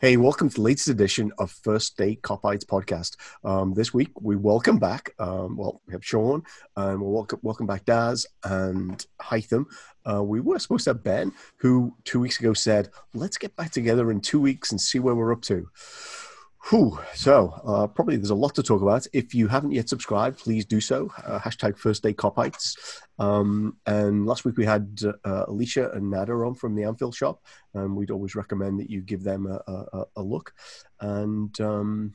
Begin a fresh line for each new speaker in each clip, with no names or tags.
Hey, welcome to the latest edition of First Day Kopites podcast. Um, this week we welcome back, um, well, we have Sean, and we'll welcome, welcome back Daz and Hytham. Uh, we were supposed to have Ben, who two weeks ago said, let's get back together in two weeks and see where we're up to. Whew. So, uh, probably there's a lot to talk about. If you haven't yet subscribed, please do so. Uh, hashtag First Day Kopites. Um, and last week we had uh, Alicia and Nada on from the Anfield shop, and we'd always recommend that you give them a, a, a look. And um,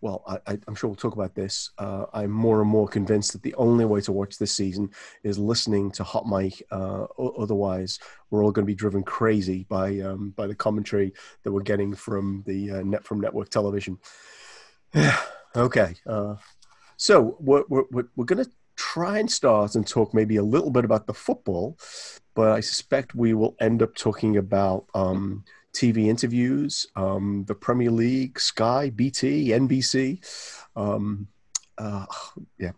well, I, am sure we'll talk about this. Uh, I'm more and more convinced that the only way to watch this season is listening to Hot Mic. Uh, otherwise, we're all going to be driven crazy by um, by the commentary that we're getting from the uh, net from network television. okay, uh, so we're we're, we're going to try and start and talk maybe a little bit about the football, but I suspect we will end up talking about. Um, TV interviews, um, the Premier League, Sky, BT, NBC. Um, uh, yeah.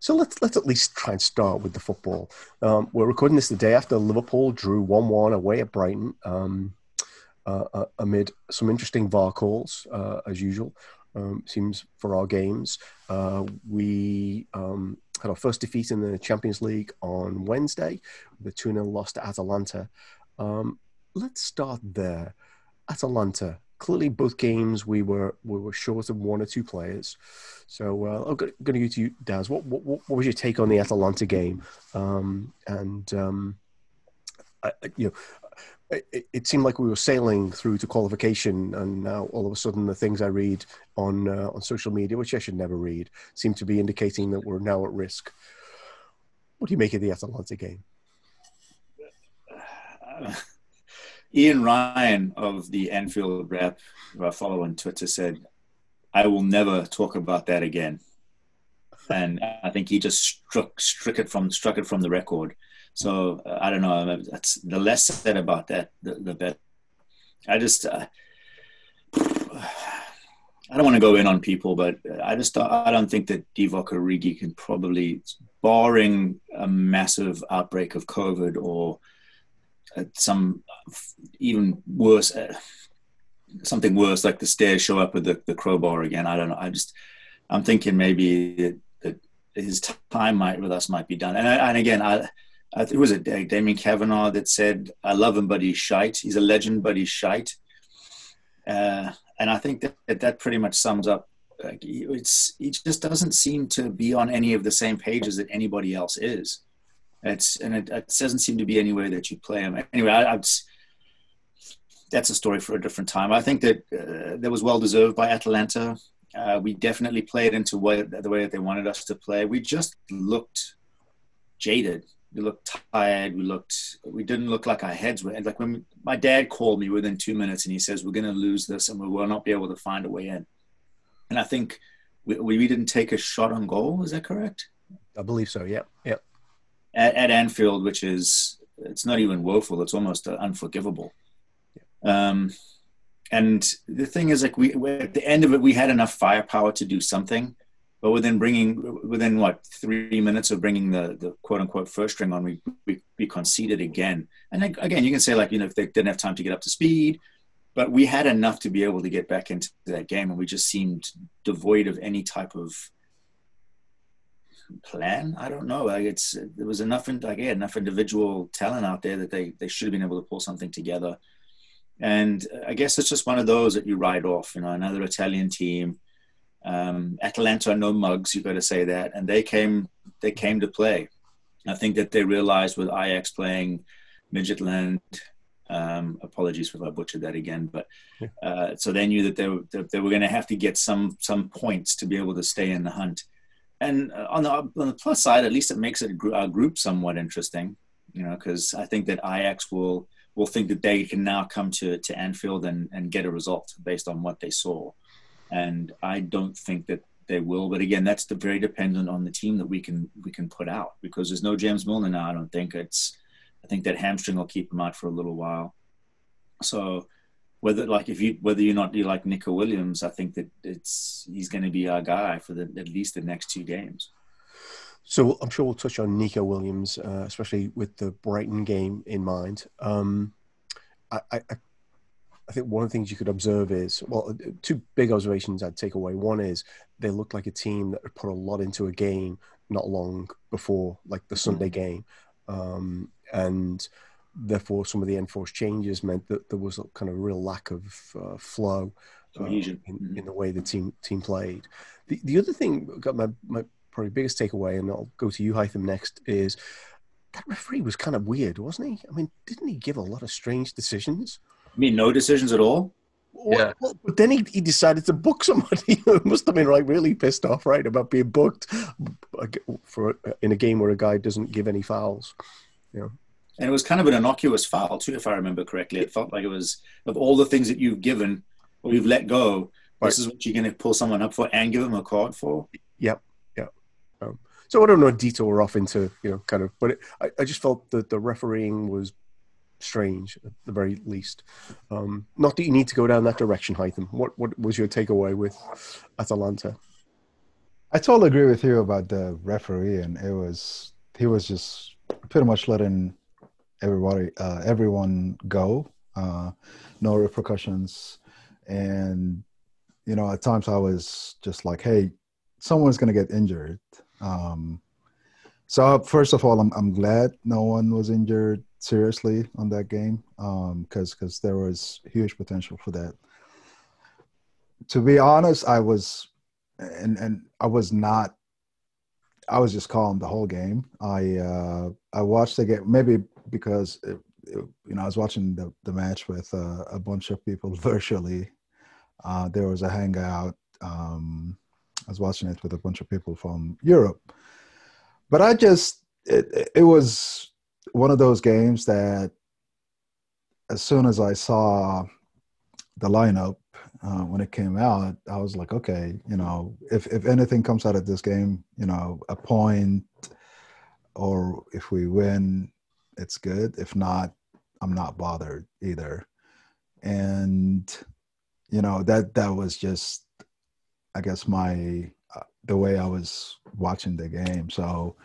So let's let's at least try and start with the football. Um, we're recording this the day after Liverpool drew one one away at Brighton, um, uh, uh, amid some interesting VAR calls uh, as usual. Um, seems for our games. Uh, we um, had our first defeat in the Champions League on Wednesday, the 2 0 loss to Atalanta. Um, let's start there. Atalanta. Clearly, both games we were we were short of one or two players. So uh, I'm going to go to you, Daz. What, what, what was your take on the Atalanta game? Um, and um, I, you know, it, it, seemed like we were sailing through to qualification, and now all of a sudden the things I read on uh, on social media, which I should never read, seem to be indicating that we're now at risk. What do you make of the Atalanta game?
Ian Ryan of the Anfield Wrap, who I follow on Twitter, said, "I will never talk about that again." And I think he just struck struck it from struck it from the record. So uh, I don't know. That's the less said about that, the, the better. I just. Uh, I don't want to go in on people, but I just I don't think that Divock Origi can probably, barring a massive outbreak of COVID or some even worse, uh, something worse like the stairs show up with the, the crowbar again. I don't know. I just, I'm thinking maybe that, that his time might with us might be done. And, I, and again, I, I it was a Damien Kavanagh that said, "I love him, but he's shite. He's a legend, but he's shite." Uh, and I think that that pretty much sums up. Like, it's he just doesn't seem to be on any of the same pages that anybody else is. It's and it, it, doesn't seem to be anywhere that you play him. Anyway, I, that's a story for a different time. I think that uh, that was well deserved by Atalanta. Uh, we definitely played into what, the way that they wanted us to play. We just looked jaded. We looked tired. We looked. We didn't look like our heads were. Like when we, my dad called me within two minutes and he says, "We're going to lose this and we will not be able to find a way in." And I think we, we didn't take a shot on goal. Is that correct?
I believe so. Yep. Yep
at, at Anfield, which is it's not even woeful; it's almost uh, unforgivable. Um, and the thing is, like we at the end of it, we had enough firepower to do something, but within bringing within what three minutes of bringing the the quote unquote first string on, we we, we conceded again. And then, again, you can say like you know if they didn't have time to get up to speed, but we had enough to be able to get back into that game, and we just seemed devoid of any type of plan. I don't know. Like it's there was enough in, like yeah, enough individual talent out there that they they should have been able to pull something together. And I guess it's just one of those that you ride off. You know, another Italian team. Um, Atalanta are no mugs. you've got to say that, and they came they came to play. I think that they realized with Ajax playing Midtjylland. Um, apologies if I butchered that again, but uh, so they knew that they were, they were going to have to get some some points to be able to stay in the hunt and uh, on the on the plus side, at least it makes it a group somewhat interesting, you know, because I think that Ajax will will think that they can now come to to Anfield and and get a result based on what they saw, and I don't think that they will. But again, that's the, very dependent on the team that we can we can put out because there's no James Milner now. I don't think it's. I think that hamstring will keep him out for a little while. So whether like if you whether you're not you like Neco Williams, I think that it's he's going to be our guy for the at least the next two games.
So I'm sure we'll touch on Neco Williams, uh, especially with the Brighton game in mind. Um, I, I, I think one of the things you could observe is well, two big observations I'd take away. One is they looked like a team that put a lot into a game not long before, like the Sunday mm-hmm. game, um, and therefore some of the enforced changes meant that there was a kind of real lack of uh, flow uh, in, mm-hmm. in, the way the team team played. The the other thing got my my probably biggest takeaway, and I'll go to you, Hytham, next is that referee was kind of weird, wasn't he? I mean, didn't he give a lot of strange decisions?
I mean, no decisions at all.
yeah. Well, but then he, he decided to book somebody. must have been like really pissed off, right, about being booked for in a game where a guy doesn't give any fouls. You know.
And it was kind of an innocuous foul too, if I remember correctly. It felt like it was of all the things that you've given or you've let go. Right. This is what you're going to pull someone up for and give them a card for.
Yep, yep. So I don't know detour off into you know kind of, but it, I, I just felt that the refereeing was strange at the very least. Um, not that you need to go down that direction, Hytham. What what was your takeaway with Atalanta?
I totally agree with you about the referee, and it was he was just pretty much letting everybody uh, everyone go, uh, no repercussions, and you know at times I was just like, hey, someone's gonna get injured. Um, so first of all, I'm I'm glad no one was injured seriously on that game because um, because there was huge potential for that. To be honest, I was and and I was not. I was just calm the whole game. I uh, I watched the game maybe because it, it, you know I was watching the the match with uh, a bunch of people virtually. Uh, there was a hangout. Um, I was watching it with a bunch of people from Europe but I just it, it was one of those games that as soon as I saw the lineup uh, when it came out, I was like, okay, you know, if if anything comes out of this game, you know, a point, or if we win, it's good. If not, I'm not bothered either. And you know that that was just, I guess my uh, the way I was watching the game. So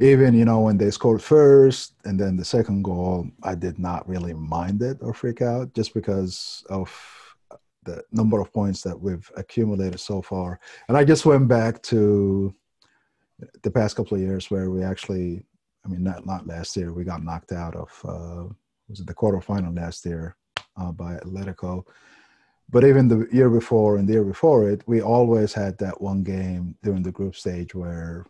even you know when they scored first and then the second goal, I did not really mind it or freak out just because of the number of points that we've accumulated so far. And I just went back to the past couple of years where we actually, I mean, not not last year, we got knocked out of uh, was it the quarterfinal last year uh, by Atletico but even the year before and the year before it, we always had that one game during the group stage where,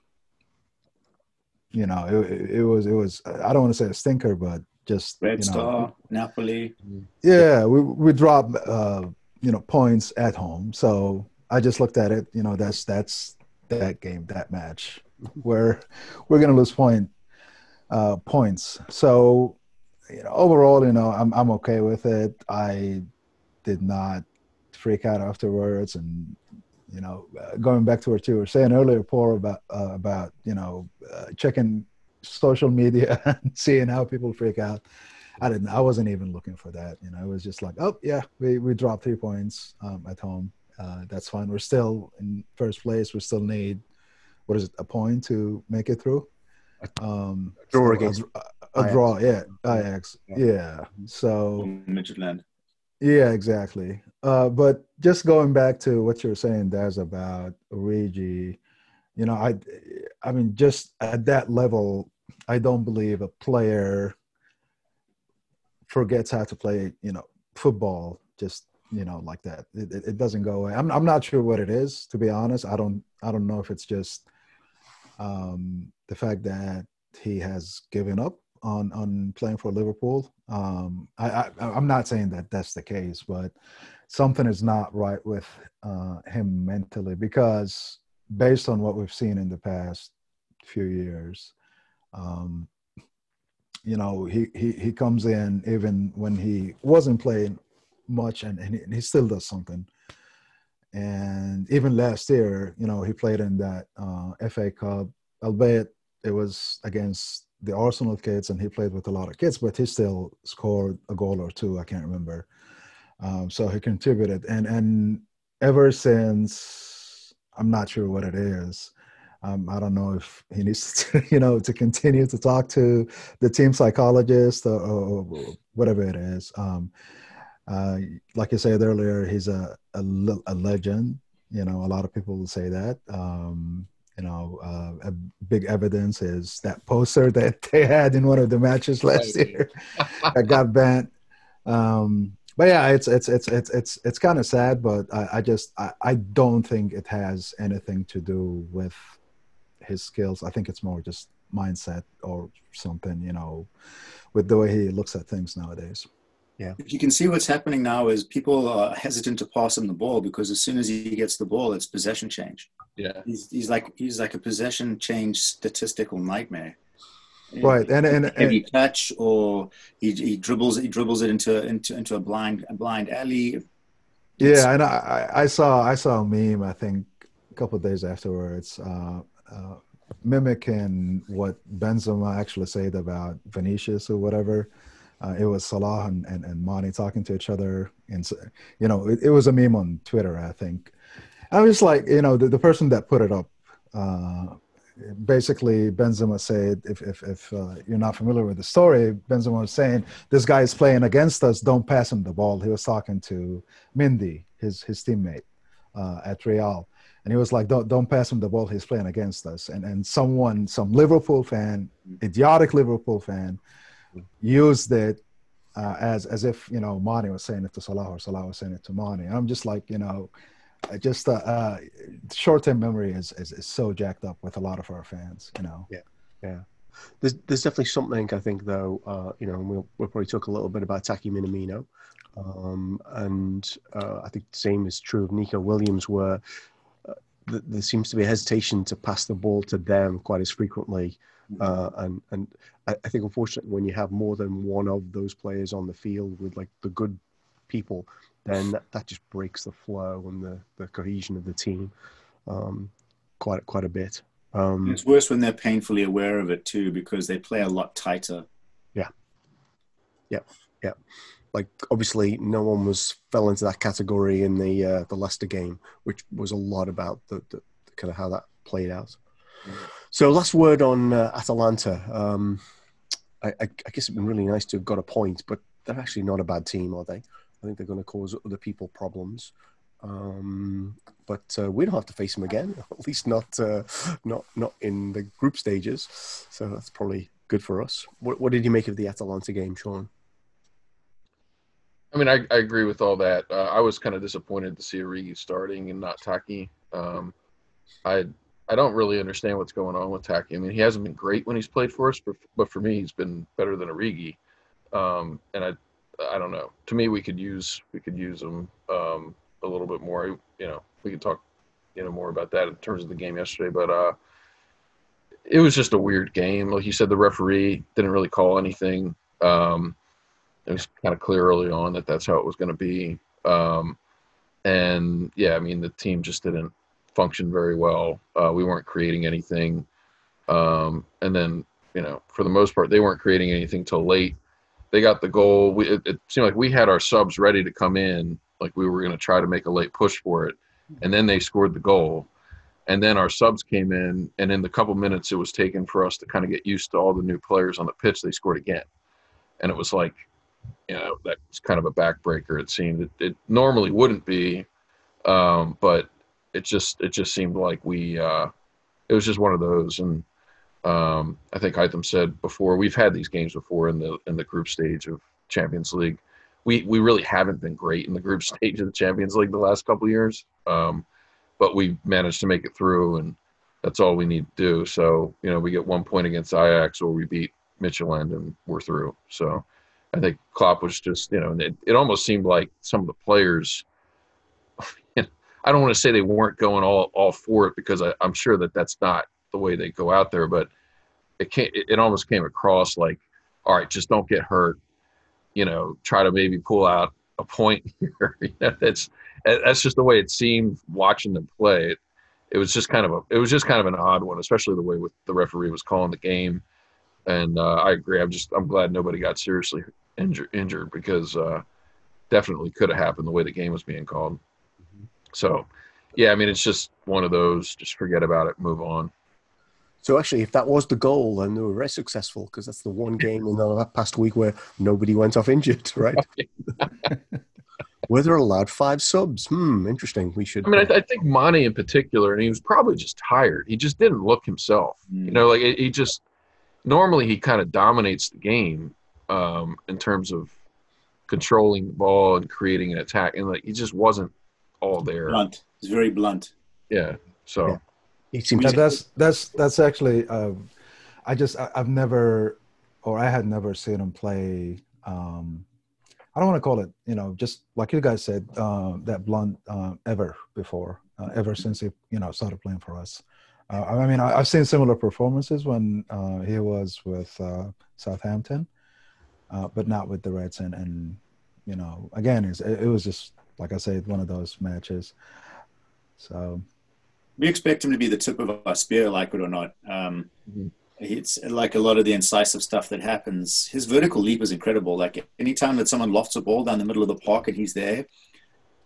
you know, it, it was it was I don't want to say a stinker, but just
Red
you
know, Star, Napoli.
Yeah, we we dropped uh, you know points at home, so I just looked at it. You know, that's that's that game, that match, where we're gonna lose point uh, points. So, you know, overall, you know, I'm I'm okay with it. I did not freak out afterwards and you know uh, going back to what you were saying earlier paul about uh, about you know uh, checking social media and seeing how people freak out. I didn't i wasn't even looking for that you know it was just like oh yeah we, we dropped three points um, at home. Uh, that's fine. We're still in first place. We still need what is it a point to make it through?
Um draw against
a, a, draw yeah Ajax. Yeah, yeah. so
Midtjylland
yeah, exactly. Uh, but just going back to what you were saying, Daz, about Origi, you know, I, I mean, just at that level, I don't believe a player forgets how to play, you know, football just you know like that. It, it, doesn't go away. I'm I'm not sure what it is to be honest. I don't I don't know if it's just um, the fact that he has given up on on playing for Liverpool. Um, I, I I'm not saying that that's the case, but something is not right with uh, him mentally because based on what we've seen in the past few years, um, you know, he, he he comes in even when he wasn't playing much, and, and, he, and he still does something. And even last year, you know, he played in that uh, FA Cup, albeit it was against the Arsenal kids, and he played with a lot of kids, but he still scored a goal or two. I can't remember. Um, so he contributed, and and ever since, I'm not sure what it is. Um, I don't know if he needs to, you know, to continue to talk to the team psychologist or, or whatever it is. Um, Uh, like I said earlier, he's a, a, a legend. You know, a lot of people will say that. Um, you know, uh, a big evidence is that poster that they had in one of the matches last year that got banned. Um, but yeah, it's it's it's it's it's it's kind of sad, but I, I just I, I don't think it has anything to do with his skills. I think it's more just mindset or something, you know, with the way he looks at things nowadays.
Yeah. You can see what's happening now is people are hesitant to pass him the ball because as soon as he gets the ball, it's possession change.
Yeah.
He's, he's like he's like a possession change statistical nightmare.
Right, and and,
heavy touch, or he, he dribbles he dribbles it into into into a blind a blind alley.
Yeah, and I I saw I saw a meme I think a couple days afterwards, uh, uh, mimicking what Benzema actually said about Vinicius or whatever. Uh, it was Salah and, and, and Mane talking to each other, and you know it, it was a meme on Twitter I think. I was just like, you know, the, the person that put it up uh, basically Benzema said, if if, if uh, you're not familiar with the story, Benzema was saying this guy is playing against us. Don't pass him the ball. He was talking to Mendy, his his teammate uh, at Real, and he was like, don't don't pass him the ball. He's playing against us. And and someone, some Liverpool fan, idiotic Liverpool fan, used it uh, as as if you know Mane was saying it to Salah or Salah was saying it to Mane. I'm just like you know just uh, uh, short-term memory is, is, is so jacked up with a lot of our fans. You know.
Yeah, yeah. There's there's definitely something I think though. Uh, you know, we'll we'll probably talk a little bit about Taki Minamino, um, and uh, I think the same is true of Neco Williams, where uh, th- there seems to be a hesitation to pass the ball to them quite as frequently. Uh, and and I, I, think unfortunately when you have more than one of those players on the field with like the good people, then that, that just breaks the flow and the, the cohesion of the team um, quite quite a bit. Um,
it's worse when they're painfully aware of it too, because they play a lot tighter.
Yeah, yeah, yeah. Like obviously, no one was fell into that category in the uh, the Leicester game, which was a lot about the, the, the kind of how that played out. So, last word on uh, Atalanta. Um, I, I, I guess it'd been really nice to have got a point, but they're actually not a bad team, are they? I think they're going to cause other people problems. Um, but uh, we don't have to face them again, at least not uh, not not in the group stages. So that's probably good for us. What, what did you make of the Atalanta game, Sean?
I mean, I, I agree with all that. Uh, I was kind of disappointed to see Origi starting and not Taki. Um, I I don't really understand what's going on with Taki. I mean, he hasn't been great when he's played for us, but, but for me, he's been better than Origi. Um, and I I don't know. To me, we could use we could use them um, a little bit more. You know, we could talk you know more about that in terms of the game yesterday, but uh, it was just a weird game. Like you said, the referee didn't really call anything. Um, it was kind of clear early on that that's how it was going to be. Um, and yeah, I mean the team just didn't function very well. Uh, we weren't creating anything, um, and then you know for the most part they weren't creating anything till late they got the goal. We, it, it seemed like we had our subs ready to come in, like we were going to try to make a late push for it, and then they scored the goal. And then our subs came in, and in the couple minutes it was taken for us to kind of get used to all the new players on the pitch, they scored again. And it was like, you know, that was kind of a backbreaker. It seemed it, it normally wouldn't be, um, but it just it just seemed like we uh, it was just one of those. And um, I think Hytham said before we've had these games before in the in the group stage of Champions League. We we really haven't been great in the group stage of the Champions League the last couple years, um, but we managed to make it through, and that's all we need to do. So you know we get one point against Ajax, or we beat Midtjylland, and we're through. So I think Klopp was just you know it, it almost seemed like some of the players. I don't want to say they weren't going all all for it because I, I'm sure that that's not the way they go out there, but it came, it almost came across like, all right, just don't get hurt. You know, try to maybe pull out a point here. you know, that's that's just the way it seemed watching them play. It, it was just kind of a it was just kind of an odd one, especially the way with the referee was calling the game. And uh, I agree. I'm just I'm glad nobody got seriously injured injured because uh, definitely could have happened the way the game was being called. Mm-hmm. So, yeah, I mean it's just one of those. Just forget about it, move on.
So actually, if that was the goal, then they were very successful because that's the one game in the past week where nobody went off injured, right? Were there allowed five subs? Hmm, interesting. We should.
I mean, I, I think Monty in particular, and he was probably just tired. He just didn't look himself. You know, like he just normally he kind of dominates the game um, in terms of controlling the ball and creating an attack, and like he just wasn't all there.
Blunt. He's very blunt.
Yeah. So
Yeah. Seems
that's that's that's actually. Um, I just I, I've never, or I had never seen him play. Um, I don't want to call it, you know, just like you guys said, uh, that blunt uh, ever before, uh, ever since he, you know, started playing for us. Uh, I mean, I, I've seen similar performances when uh, he was with uh, Southampton, uh, but not with the Reds. And, and you know, again, it's, it, it was just like I said, one of those matches. So
We expect him to be the tip of our spear, like it or not. Um,
Mhm.
It's like a lot of the incisive stuff that happens. His vertical leap is incredible. Like anytime that someone lofts a ball down the middle of the park and he's there,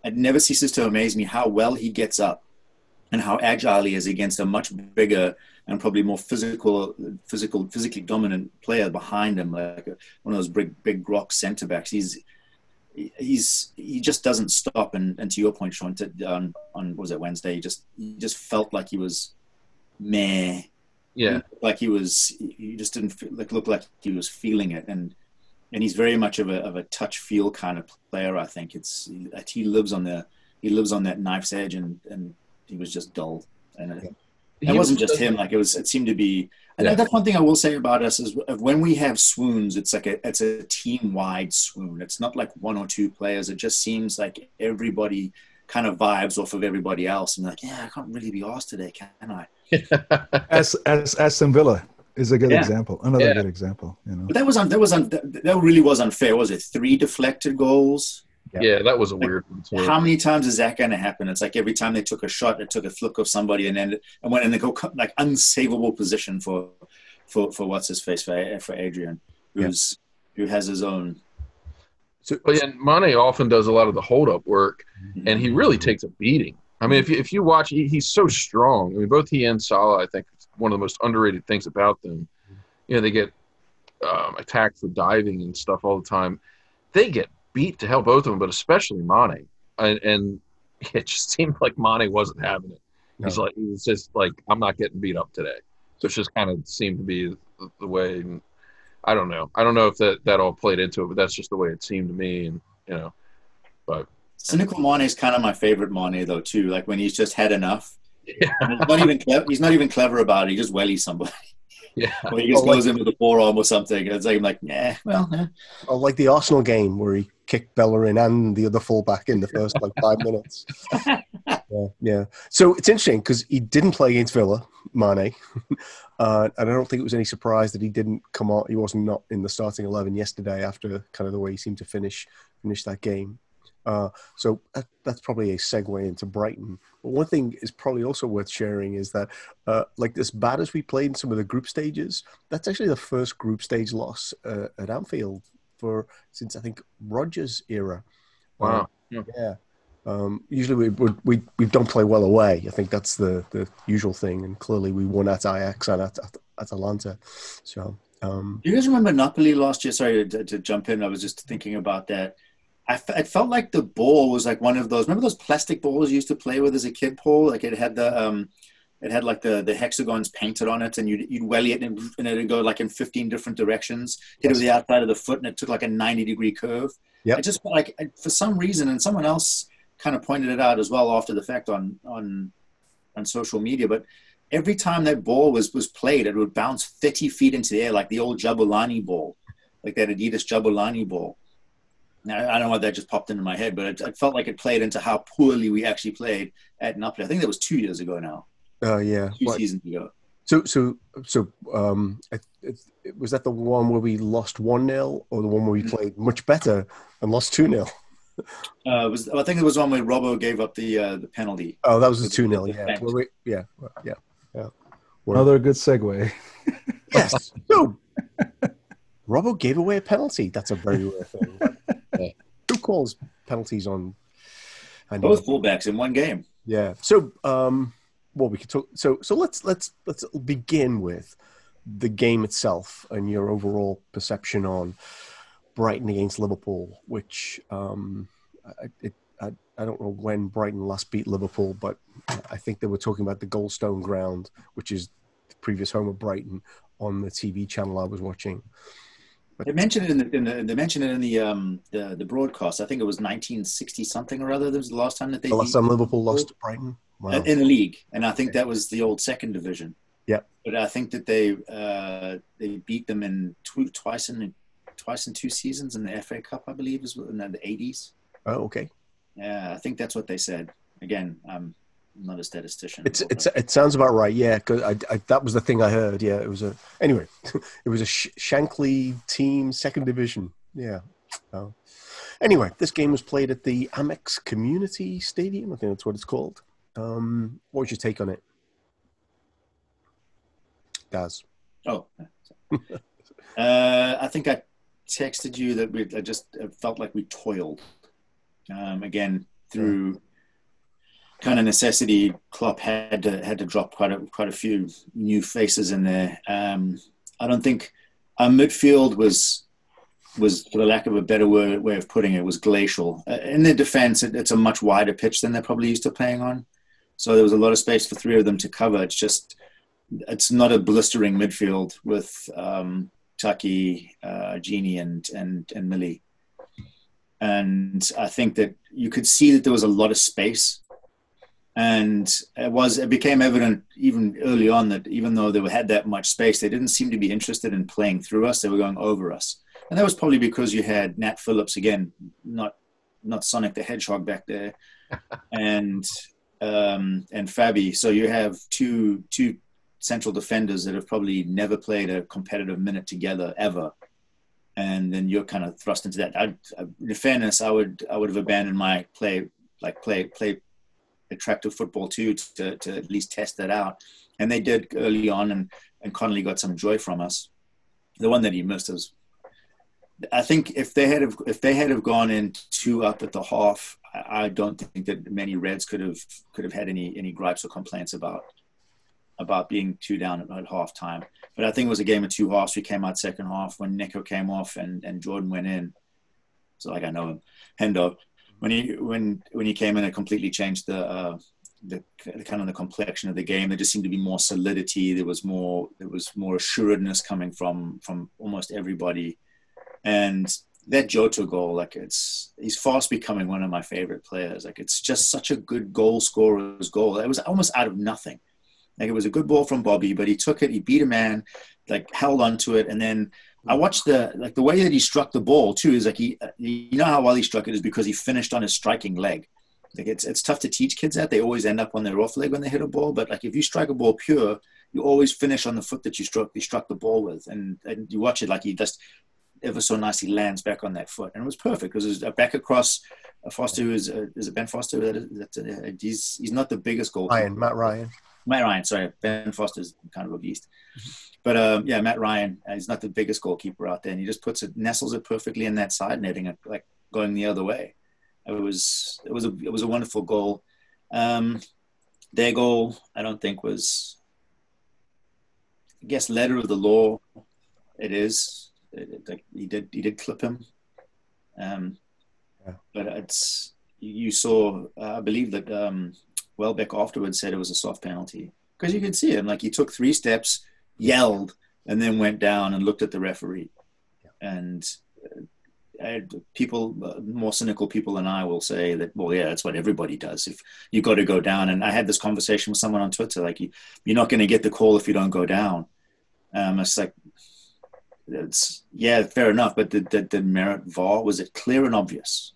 it never ceases to amaze me how well he gets up and how agile he is against a much bigger and probably more physical, physical, physically dominant player behind him, like one of those big, big rock center backs. He's he's he just doesn't stop. And, and to your point, Sean, to, on on what was it Wednesday? He just he just felt like he was meh.
yeah,
like he was. He just didn't feel, like look like he was feeling it, and and he's very much of a of a touch feel kind of player. I think it's he lives on the he lives on that knife's edge, and and he was just dull. And it, it wasn't
was-
just him. Like it was. It seemed to be. And
Yeah.
that's one thing I will say about us is when we have swoons, it's like a it's a team wide swoon. It's not like one or two players. It just seems like everybody kind of vibes off of everybody else, and like, yeah, I can't really be asked today, can I?
as as Aston Villa is a good
Yeah.
example, another
Yeah.
good example. You know,
But that was un, that was un, that that really was unfair. Was it three deflected goals?
Yeah, that was a weird one too.
How many times is that going to happen? It's like every time they took a shot, it took a flick of somebody, and then and went in the go like unsavable position for for for what's his face for for Adrian, who's who has his own.
so,
But yeah, Mane often does a lot of the hold up work, and he really takes a beating. I mean, if you, if you watch, he, he's so strong. I mean, both he and Salah, I think, one of the most underrated things about them. You know, they get um, attacked for diving and stuff all the time. They get beat to hell, both of them, but especially Mane. And, and it just seemed like Mane wasn't having it. He's like, he was just like, I'm not getting beat up today. So it just kind of seemed to be the, the way. And I don't know. I don't know if that, that all played into it, but that's just the way it seemed to me. And, you know, but
Cynical Mane is kind of my favorite Mane though too. Like when he's just had enough.
Yeah.
He's not even clever. He's not even clever about it. He just wellies somebody,
yeah.
or he just
Oh, like-
goes in with a forearm or something. And it's like, I'm like, yeah, well,
oh, like the Arsenal game where he kicked Bellerin and the other fullback in the first like five minutes. Yeah, yeah. So it's interesting because he didn't play against Villa, Mane, uh, and I don't think it was any surprise that he didn't come on. He wasn't not in the starting eleven yesterday after kind of the way he seemed to finish finish that game. Uh, so that, that's probably a segue into Brighton. But one thing is probably also worth sharing is that, uh, like as bad as we played in some of the group stages, that's actually the first group stage loss uh, at Anfield for since I think Rodgers' era.
Wow.
Yeah. Um, usually we, we we we don't play well away. I think that's the the usual thing, and clearly we won at Ajax and at, at Atalanta. So um,
Do you guys remember Napoli last year? Sorry to, to jump in. I was just thinking about that. I f- it felt like the ball was like one of those. Remember those plastic balls you used to play with as a kid, Paul? Like it had the um, it had like the the hexagons painted on it, and you'd you'd welly it, and, and it'd go like in fifteen different directions. Hit it with the outside of the foot, and it took like a ninety degree curve.
Yeah,
it just felt like for some reason, and someone else kind of pointed it out as well after the fact on on on social media, but every time that ball was was played, it would bounce 30 feet into the air like the old Jabulani ball, like that Adidas Jabulani ball. Now, I don't know why that just popped into my head, but it, it felt like it played into how poorly we actually played at Napoli. I think that was two years ago now,
uh, yeah.
two
What-
seasons ago.
So so so um, it, it, was that the one where we lost one 0 or the one where we played much better and lost two 0
Uh, was I think it was one where Robbo gave up the uh, the penalty.
Oh, that was the two
the
0 Yeah.
thanks.
We- yeah. Yeah. Yeah. Where-
another good segue.
Yes. So, Robbo gave away a penalty. That's a very rare thing. Calls penalties on? And
Both fullbacks in one game.
yeah. So, um, well, we could talk. So, so let's let's let's begin with the game itself and your overall perception on Brighton against Liverpool, which um, I- it I don't know when Brighton last beat Liverpool, but I think they were talking about the Goldstone Ground, which is the previous home of Brighton, on the TV channel I was watching.
They mentioned it in the, in the, they mentioned it in the um the, the broadcast. I think it was 1960 something or other. That was the last time that they
the last time Liverpool lost to Brighton
wow. in the league, and I think that was the old second division.
Yeah,
but I think that they uh, they beat them in tw- twice in twice in two seasons in the FA Cup, I believe, is in the 80s.
Oh, okay.
Yeah, I think that's what they said. Again, I'm not a statistician.
It's it's it sounds about right. Yeah, because I, I, that was the thing I heard. Yeah, it was a anyway. it was a Shankly team, second division. Yeah. Oh. Anyway, this game was played at the Amex Community Stadium. I think that's what it's called. Um, what was your take on it, Daz?
Oh, uh, I think I texted you that we I just felt like we toiled um, again through kind of necessity. Klopp had to had to drop quite a quite a few new faces in there. Um, I don't think our midfield was was, for the lack of a better word, way of putting it, was glacial. Uh, in their defense, it, it's a much wider pitch than they're probably used to playing on. So there was a lot of space for three of them to cover. It's just, it's not a blistering midfield with um, Taki, uh, Gini, and and and Millie. And I think that you could see that there was a lot of space, and it was it became evident even early on that even though they had that much space, they didn't seem to be interested in playing through us. They were going over us, and that was probably because you had Nat Phillips again, not not Sonic the Hedgehog back there, and um, and Fabi. So you have two two central defenders that have probably never played a competitive minute together ever, and then you're kind of thrust into that. I, in fairness, I would I would have abandoned my play like play play attractive football too to, to at least test that out, and they did early on, and and Connolly got some joy from us. The one that he missed was. I think if they had have, if they had have gone in two up at the half, I, don't think that many Reds could have could have had any any gripes or complaints about about being two down at, at half time. But I think it was a game of two halves. We came out second half when Neco came off and, and Jordan went in. So like I know him, Hendo. When he when when he came in, it completely changed the uh, the, the kind of the complexion of the game. There just seemed to be more solidity. There was more there was more assuredness coming from from almost everybody, and that Jota goal, like it's he's fast becoming one of my favorite players. Like it's just such a good goal scorer's goal. It was almost out of nothing. Like it was a good ball from Bobby, but he took it, he beat a man, like held onto it, and then I watched the like the way that he struck the ball too is like he you know how well he struck it is because he finished on his striking leg. Like it's it's tough to teach kids that they always end up on their off leg when they hit a ball, but like if you strike a ball pure, you always finish on the foot that you struck you struck the ball with, and and you watch it like he just ever so nicely lands back on that foot, and it was perfect because it was back across. Uh, Foster is uh, is it Ben Foster? That, that, uh, he's he's not the biggest goal.
Ryan, Matt Ryan.
Matt Ryan, sorry, Ben Foster's kind of a beast. But um, yeah, Matt Ryan, uh, he's not the biggest goalkeeper out there, and he just puts it, nestles it perfectly in that side netting, like going the other way. It was, it was a, it was a wonderful goal. Um, their goal, I don't think was, I guess, letter of the law. It is. It, it, he did, he did clip him. Um, yeah. But it's, you saw, uh, I believe that um, Welbeck afterwards said it was a soft penalty because you could see him like he took three steps, yelled, and then went down and looked at the referee. And uh, people, uh, more cynical people than I, will say that, well, yeah, that's what everybody does. If you got to go down, and I had this conversation with someone on Twitter, like you, you're not going to get the call if you don't go down. Um, it's like, it's yeah, fair enough, but did, did, did merit VAR? Was it clear and obvious?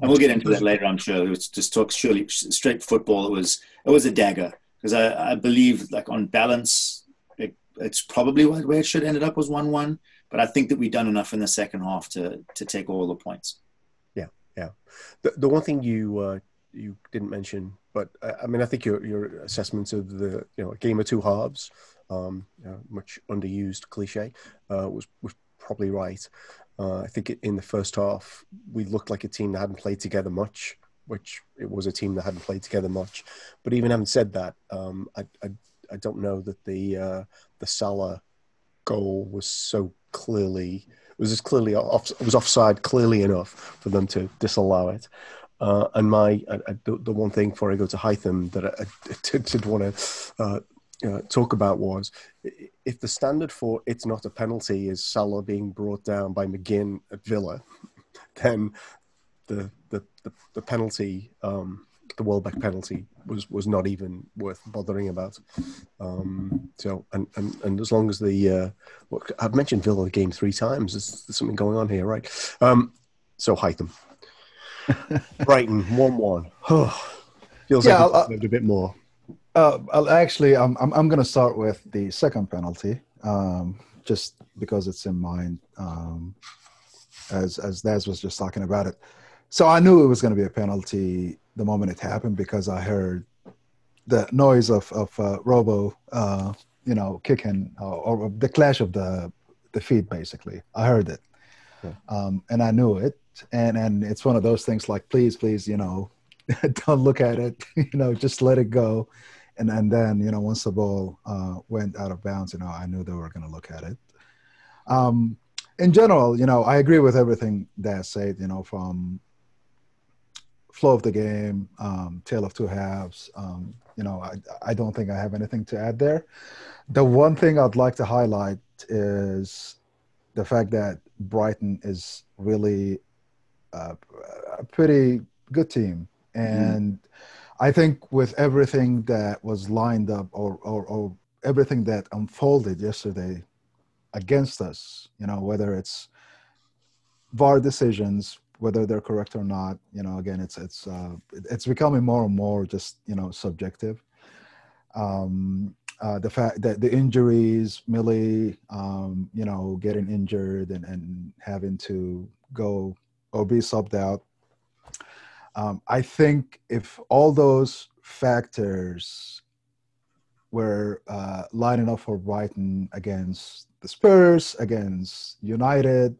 And we'll get into that later. I'm sure. It was just talk surely straight football. It was it was a dagger because I, I believe like on balance, it, it's probably where it should ended up was one one. But I think that we've done enough in the second half to to take all the points.
Yeah, yeah. The the one thing you uh, you didn't mention, but uh, I mean, I think your your assessments of the you know game of two halves, um, you know, much underused cliche, uh, was was probably right. Uh, I think in the first half, we looked like a team that hadn't played together much, which it was a team that hadn't played together much. But even having said that, um, I, I, I don't know that the uh, the Salah goal was so clearly was as clearly off was offside clearly enough for them to disallow it. Uh, and my uh, the, the, one thing before I go to Hytham that I, I did, did want to uh, uh, talk about was if the standard for it's not a penalty is Salah being brought down by McGinn at Villa, then the the, the, the penalty um, the Welbeck penalty was was not even worth bothering about. Um, so and, and and as long as the uh, what, I've mentioned Villa game three times, there's, there's something going on here, right? Um, so Hytham. Brighton one one. Feels yeah, like it's a bit more.
Uh, I'll actually, I'm I'm, I'm going to start with the second penalty, um, just because it's in mind. Um, as as Daz was just talking about it, so I knew it was going to be a penalty the moment it happened because I heard the noise of of uh, Robbo, uh, you know, kicking uh, or the clash of the the feet. Basically, I heard it, yeah. um, and I knew it and and it's one of those things like please please you know don't look at it you know just let it go and and then you know once the ball uh, went out of bounds you know i knew they were going to look at it um, in general you know i agree with everything that said you know from flow of the game um, tale of two halves um, you know I, I don't think i have anything to add there the one thing i'd like to highlight is the fact that brighton is really a pretty good team, mm-hmm. and mm-hmm. I think with everything that was lined up or, or, or everything that unfolded yesterday against us, you know, whether it's VAR decisions, whether they're correct or not, you know, again, it's it's uh, it's becoming more and more just you know subjective. Um, uh, the fact that the injuries, Millie, um, you know, getting injured and, and having to go or be subbed out. Um, I think if all those factors were uh, lining up for Brighton against the Spurs, against United,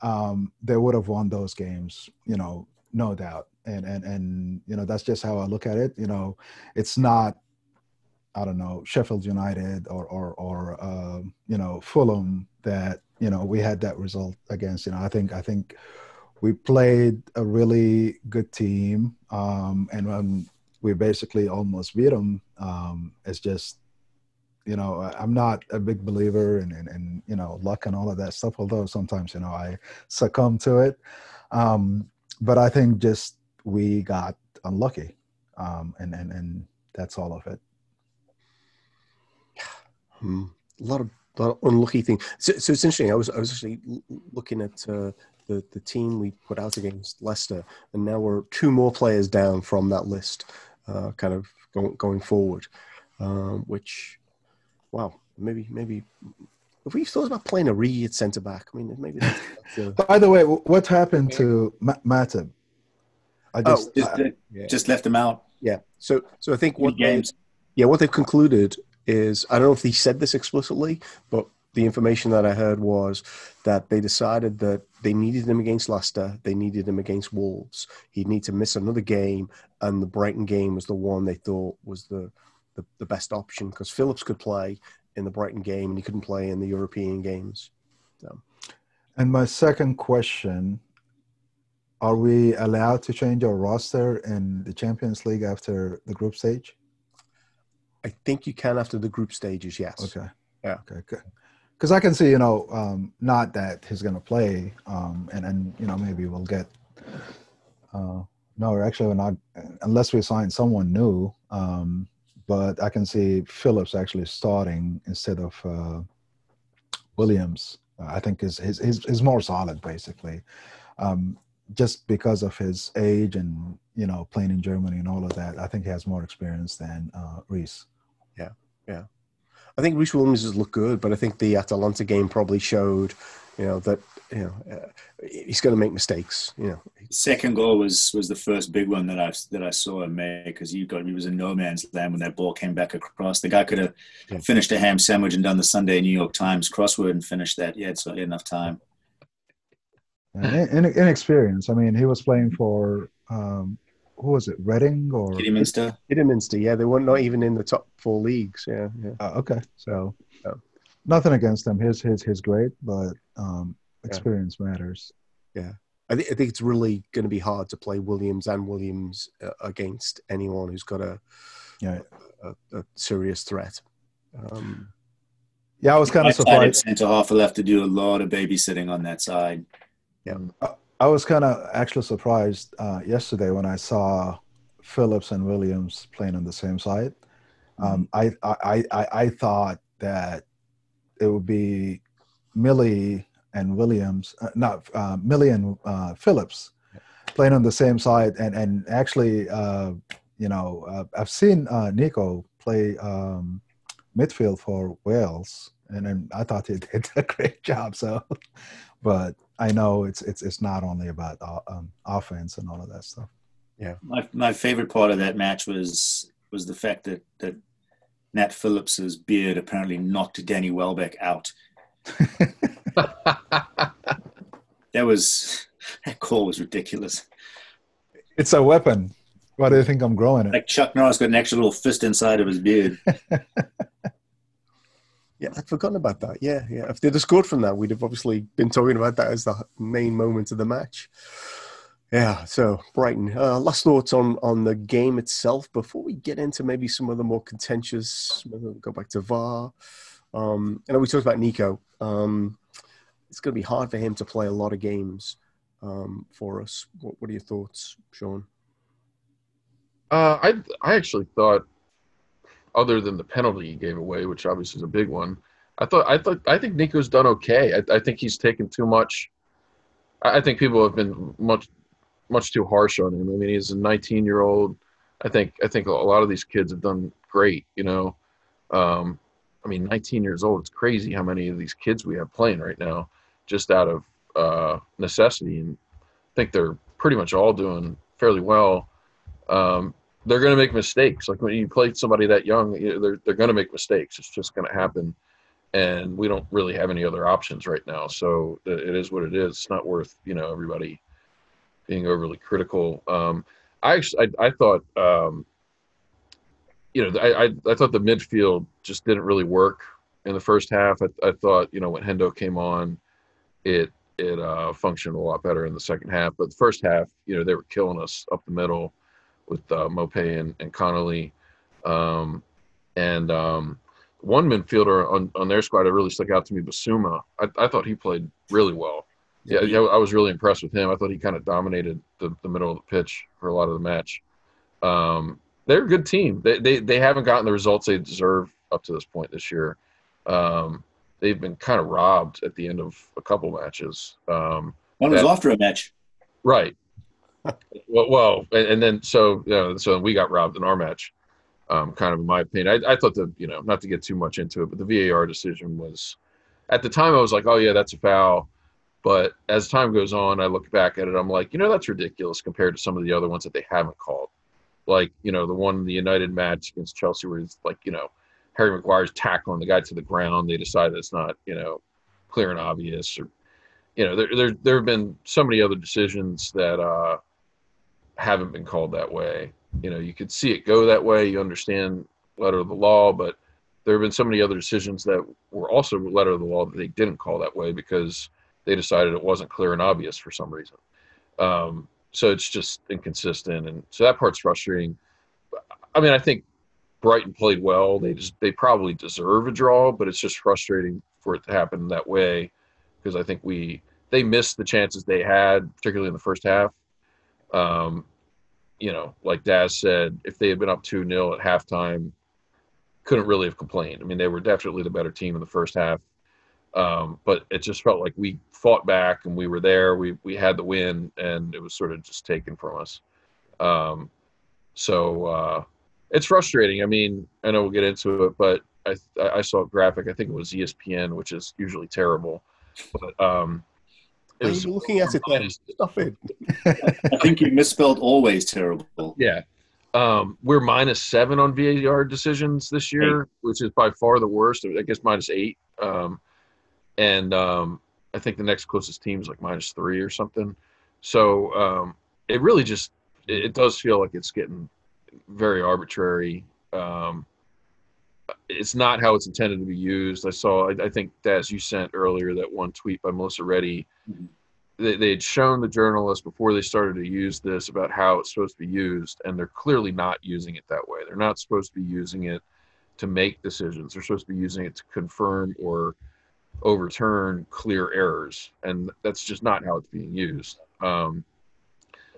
um, they would have won those games, you know, no doubt. And and and you know that's just how I look at it. You know, it's not, I don't know, Sheffield United or or or uh, you know Fulham that you know we had that result against. You know, I think I think we played a really good team, um, and um, we basically almost beat them. Um, it's just, you know, I'm not a big believer in, in, in, you know luck and all of that stuff. Although sometimes you know I succumb to it, um, but I think just we got unlucky, um, and and and that's all of it.
Hmm. A lot of, lot of unlucky things. So, so, it's interesting. I was I was actually looking at uh, the, the team we put out against Leicester, and now we're two more players down from that list, uh, kind of going, going forward. Um, which, wow, maybe maybe if we thought about playing Origi at centre back, I mean, maybe. That's,
that's By the way, what happened to Matip?
I just, oh, just, uh, yeah. just left him out.
Yeah. So so I think what games. They, yeah, what they've concluded is I don't know if he said this explicitly, but the information that I heard was that they decided that they needed him against Leicester, they needed him against Wolves. He'd need to miss another game, and the Brighton game was the one they thought was the the, the best option because Phillips could play in the Brighton game and he couldn't play in the European games. So.
And my second question: Are we allowed to change our roster in the Champions League after the group stage?
I think you can after the group stages. Yes.
Okay.
Yeah.
Okay. Good because I can see, you know, um, not that he's going to play, um, and and you know maybe we'll get. Uh, no, actually, we're not unless we sign someone new. Um, but I can see Phillips actually starting instead of uh, Williams. I think is is is more solid basically, um, just because of his age and you know playing in Germany and all of that. I think he has more experience than uh, Rhys.
Yeah, yeah. I think Rhys Williams has looked good, but I think the Atalanta game probably showed, you know, that you know uh, he's going to make mistakes. You know,
second goal was was the first big one that I that I saw him make because he got he was in no man's land when that ball came back across. The guy could have yeah. finished a ham sandwich and done the Sunday New York Times crossword and finished that. Yeah, so he had enough time.
In, inexperience. I mean, he was playing for um, who was it, Reading or
Kidderminster?
Kidderminster, yeah, they weren't not even in the top four leagues. Yeah, yeah.
Uh, okay, so yeah. nothing against them. His his his great, but um, experience yeah. matters.
Yeah, I, th- I think it's really going to be hard to play Williams and Williams uh, against anyone who's got a
Yeah.
a, a serious threat. Um,
Yeah, I was kind of
Right-sided
surprised.
Centre half will have to do a lot of babysitting on that side.
I was kind of actually surprised uh, yesterday when I saw Phillips and Williams playing on the same side. Um, I, I, I, I thought that it would be Millie and Williams, uh, not uh, Millie and uh, Phillips playing on the same side. And, and actually, uh, you know, uh, I've seen uh, Neco play um, midfield for Wales, and, and I thought he did a great job. So, but I know it's it's it's not only about uh, um, offense and all of that stuff.
Yeah, my my favorite part of that match was was the fact that that Nat Phillips's beard apparently knocked Danny Welbeck out. That was that call was ridiculous.
It's a weapon. Why do you think I'm growing it?
Like Chuck Norris got an extra little fist inside of his beard.
yeah, I'd forgotten about that. Yeah, yeah. If they'd have scored from that, we'd have obviously been talking about that as the main moment of the match. Yeah. So Brighton. Uh, last thoughts on on the game itself before we get into maybe some of the more contentious. we'll Go back to VAR. Um, I know we talked about Neco. Um, it's going to be hard for him to play a lot of games um, for us. What, what are your thoughts, Sean?
Uh, I I actually thought, other than the penalty he gave away, which obviously is a big one, I thought I thought I think Neco's done okay. I, I think he's taken too much. I I think people have been much much too harsh on him. I mean, he's a 19 year old. I think I think a lot of these kids have done great. You know, um, I mean, 19 years old. It's crazy how many of these kids we have playing right now, just out of uh, necessity, and I think they're pretty much all doing fairly well. Um, they're going to make mistakes. Like when you play somebody that young, you know, they're they're going to make mistakes. It's just going to happen, and we don't really have any other options right now. So it it is what it is. It's not worth you know everybody being overly critical. Um, I actually I, I thought um, you know I, I I thought the midfield just didn't really work in the first half. I, I thought you know when Hendo came on, it it uh, functioned a lot better in the second half. But the first half, you know, they were killing us up the middle with uh, Maupay and, and Connolly. Um, and um, one midfielder on, on their squad that really stuck out to me, Bissouma. I, I thought he played really well. Yeah, yeah, I was really impressed with him. I thought he kind of dominated the, the middle of the pitch for a lot of the match. Um, they're a good team. They, they they haven't gotten the results they deserve up to this point this year. Um, they've been kind of robbed at the end of a couple matches. Um,
One was
That-
after a match.
Right. Well, well, and, then so you know, so we got robbed in our match. Um, kind of in my opinion, I, I thought the you know not to get too much into it, but the VAR decision was at the time I was like, oh yeah, that's a foul. But as time goes on, I look back at it, I'm like, you know, that's ridiculous compared to some of the other ones that they haven't called. Like you know the one the United match against Chelsea where it's like you know Harry Maguire's tackling the guy to the ground. They decide it's not you know clear and obvious or you know, there there there have been so many other decisions that uh, haven't been called that way. You know, you could see it go that way. You understand letter of the law, but there have been so many other decisions that were also letter of the law that they didn't call that way because they decided it wasn't clear and obvious for some reason. Um, so it's just inconsistent, and so that part's frustrating. I mean, I think Brighton played well. They just they probably deserve a draw, but it's just frustrating for it to happen that way because I think we they missed the chances they had, particularly in the first half. Um, you know, like Daz said, if they had been up two 0 at halftime, couldn't really have complained. I mean, they were definitely the better team in the first half, um, but it just felt like we fought back and we were there. We we had the win, and it was sort of just taken from us. Um, so uh, it's frustrating. I mean, I know we'll get into it, but I I saw a graphic. I think it was ESPN, which is usually terrible, but um, it
Are
was
you looking at it then? Stop it.
I think you misspelled always terrible.
Yeah. Um, we're minus seven on VAR decisions this year, which is by far the worst. I guess minus eight. Um, and um, I think the next closest team is like minus three or something. So um, it really just it, it does feel like it's getting very arbitrary. Um, it's not how it's intended to be used. I saw. I, I think Daz, you sent earlier that one tweet by Melissa Reddy
Mhm.
they, they had shown the journalists before they started to use this about how it's supposed to be used, and they're clearly not using it that way. They're not supposed to be using it to make decisions. They're supposed to be using it to confirm or overturn clear errors, and that's just not how it's being used. Um,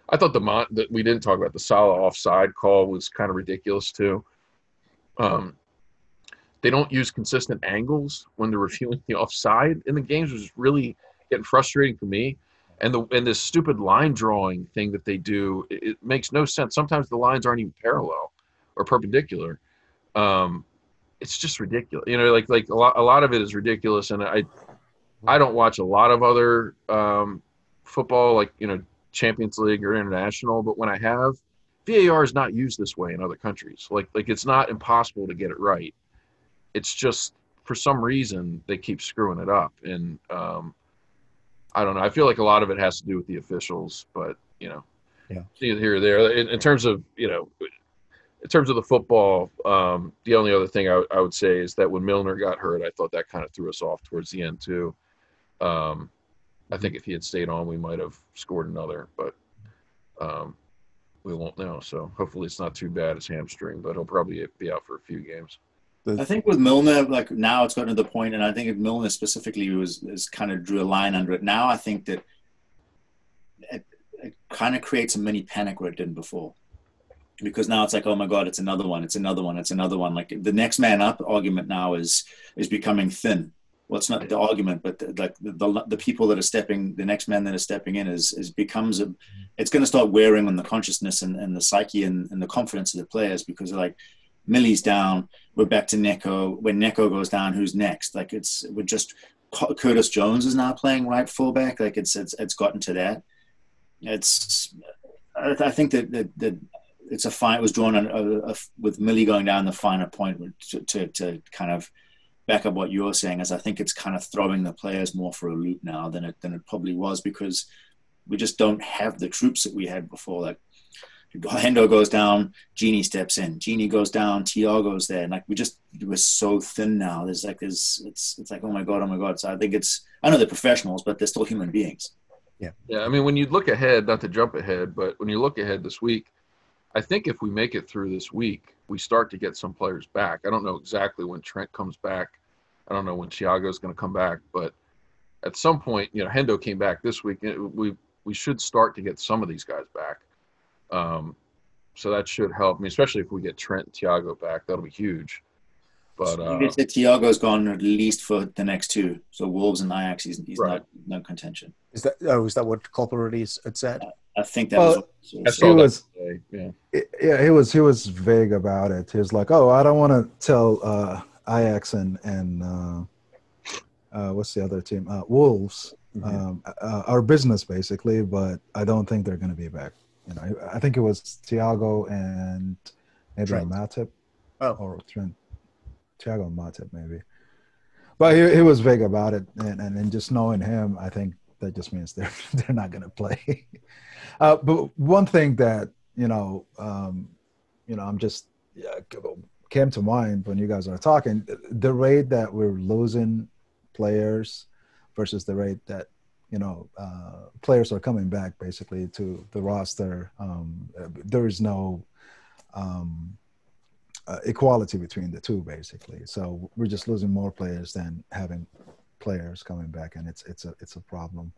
I thought the Mon- that we didn't talk about the Salah offside call was kind of ridiculous too. Um, they don't use consistent angles when they're reviewing the offside in the games, which is really getting frustrating for me. And the and this stupid line drawing thing that they do, it, it makes no sense. Sometimes the lines aren't even parallel or perpendicular. Um, it's just ridiculous. You know, like like a lot a lot of it is ridiculous. And I I don't watch a lot of other um, football, like you know Champions League or international, but when I have, VAR is not used this way in other countries. Like like it's not impossible to get it right. It's just for some reason they keep screwing it up, and um, I don't know. I feel like a lot of it has to do with the officials, but you know,
Yeah.
here or there. In, in terms of you know, in terms of the football, um, the only other thing I, I would say is that when Milner got hurt, I thought that kind of threw us off towards the end too. Um, I think if he had stayed on, we might have scored another, but um, we won't know. So hopefully it's not too bad as hamstring, but he'll probably be out for a few games.
I think with Milner, like now it's gotten to the point, and I think Milner specifically was is kind of drew a line under it. Now I think that it, it kind of creates a mini panic where it didn't before, because now it's like, oh my god, it's another one, it's another one, it's another one. Like the next man up argument now is is becoming thin. Well, it's not the argument, but the, like the, the the people that are stepping, the next man that are stepping in is is becomes a, it's going to start wearing on the consciousness and, and the psyche and, and the confidence of the players because like Millie's down, we're back to Neco. When Neco goes down, who's next? Like it's we're just Curtis Jones is now playing right fullback. Like it's it's it's gotten to that. It's I, think that that, that it's a fine. It was drawn on, uh, uh, with Millie going down the finer point to, to to kind of back up what you're saying. Is I think it's kind of throwing the players more for a loop now than it than it probably was because we just don't have the troops that we had before. Like Hendo goes down, Gini steps in. Gini goes down, Thiago's there. And like we just we're so thin now. There's like there's it's it's like oh my god, oh my god. So I think it's I know they're professionals, but they're still human beings.
Yeah, Yeah. I mean, when you look ahead, not to jump ahead, but when you look ahead this week, I think if we make it through this week, we start to get some players back. I don't know exactly when Trent comes back. I don't know when Thiago's going to come back, but at some point, you know, Hendo came back this week. We we should start to get some of these guys back. Um, so that should help. me, especially if we get Trent and Thiago back, that'll be huge. But
I
uh,
guess that Thiago's gone at least for the next two. So Wolves and Ajax, he's, he's
Right.
not no contention.
Is that oh, is that what Klopp already had said?
I think that
Well,
was.
He was-
Yeah.
I- yeah, he was he was vague about it. He was like, "Oh, I don't want to tell uh, Ajax and and uh, uh, what's the other team? Uh, Wolves,
Mhm.
um, uh, our business basically, but I don't think they're going to be back. You know, I think it was Thiago and maybe. Matip
Oh.
or Trent, Thiago and Matip maybe. But he, he was vague about it, and, and and just knowing him, I think that just means they're they're not going to play. Uh, but one thing that you know, um, you know, I'm just yeah, came to mind when you guys are talking. The rate that we're losing players versus the rate that you know uh, players are coming back basically to the roster. Um, there is no um, uh, equality between the two basically. So we're just losing more players than having players coming back, and it's it's a it's a problem.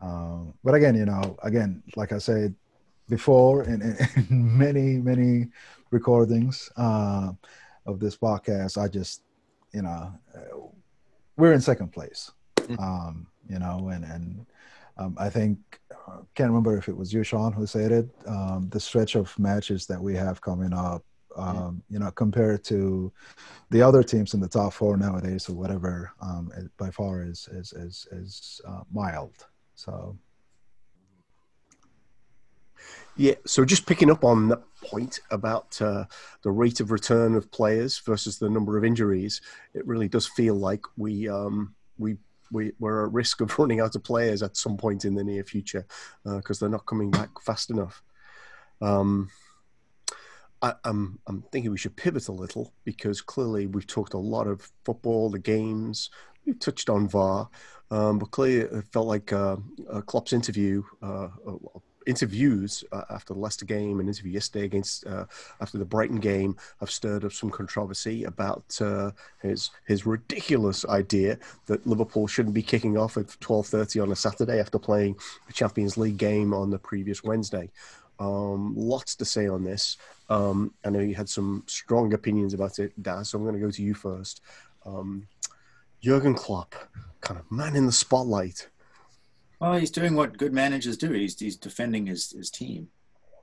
Um, but again, you know, again, like I said before in, in, many many recordings uh, of this podcast, I just you know uh, we're in second place, um, you know, and and um, I think uh, can't remember if it was you, Sean, who said it. Um, the stretch of matches that we have coming up, um, you know, compared to the other teams in the top four nowadays or whatever, um, it by far is is is, is uh, mild. So
Yeah, so just picking up on that point about uh, the rate of return of players versus the number of injuries, it really does feel like we um, we we we're at risk of running out of players at some point in the near future because they're not coming back fast enough. Um, I, I'm I'm thinking we should pivot a little because clearly we've talked a lot of football, the games, you touched on VAR, um, but clearly it felt like uh, uh, Klopp's interview, uh, uh interviews uh, after the Leicester game and interview yesterday against uh, after the Brighton game have stirred up some controversy about his his ridiculous idea that Liverpool shouldn't be kicking off at 12:30 on a Saturday after playing the Champions League game on the previous Wednesday. Um, lots to say on this. Um, I know you had some strong opinions about it, Daz. So I'm going to go to you first. Um, Jurgen Klopp, kind of man in the spotlight.
Well, he's doing what good managers do. He's he's defending his his team.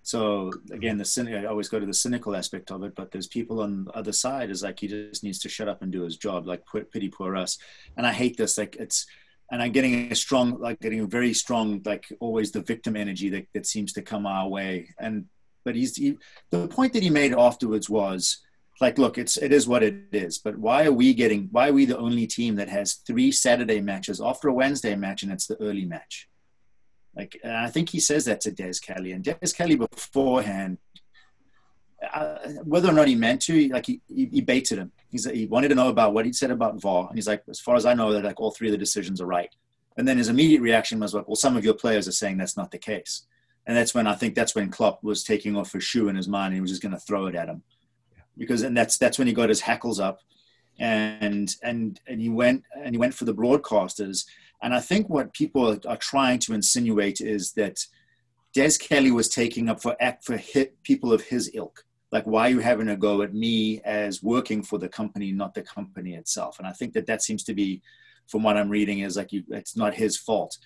So again, the cynic, I always go to the cynical aspect of it, but there's people on the other side is like he just needs to shut up and do his job. Like pity poor us. And I hate this. Like it's and I'm getting a strong, like getting a very strong, like always the victim energy that, that seems to come our way. And but he's he, the point that he made afterwards was like, look, it's it is what it is. But why are we getting? Why are we the only team that has three Saturday matches after a Wednesday match, and it's the early match? Like, I think he says that to Des Kelly, and Des Kelly beforehand uh, whether or not he meant to, like he, he, he baited him. He's, he wanted to know about what he said about VAR, and he's like, as far as I know, that like all three of the decisions are right. And then his immediate reaction was like, well, some of your players are saying that's not the case. And that's when I think that's when Klopp was taking off his shoe in his mind, and he was just going to throw it at him, because and that's that's when he got his hackles up, and and and he went and he went for the broadcasters. And I think what people are trying to insinuate is that Des Kelly was taking up for act for hit people of his ilk. Like why are you having a go at me as working for the company not the company itself? And i think that that seems to be from what i'm reading is like you, it's not his fault.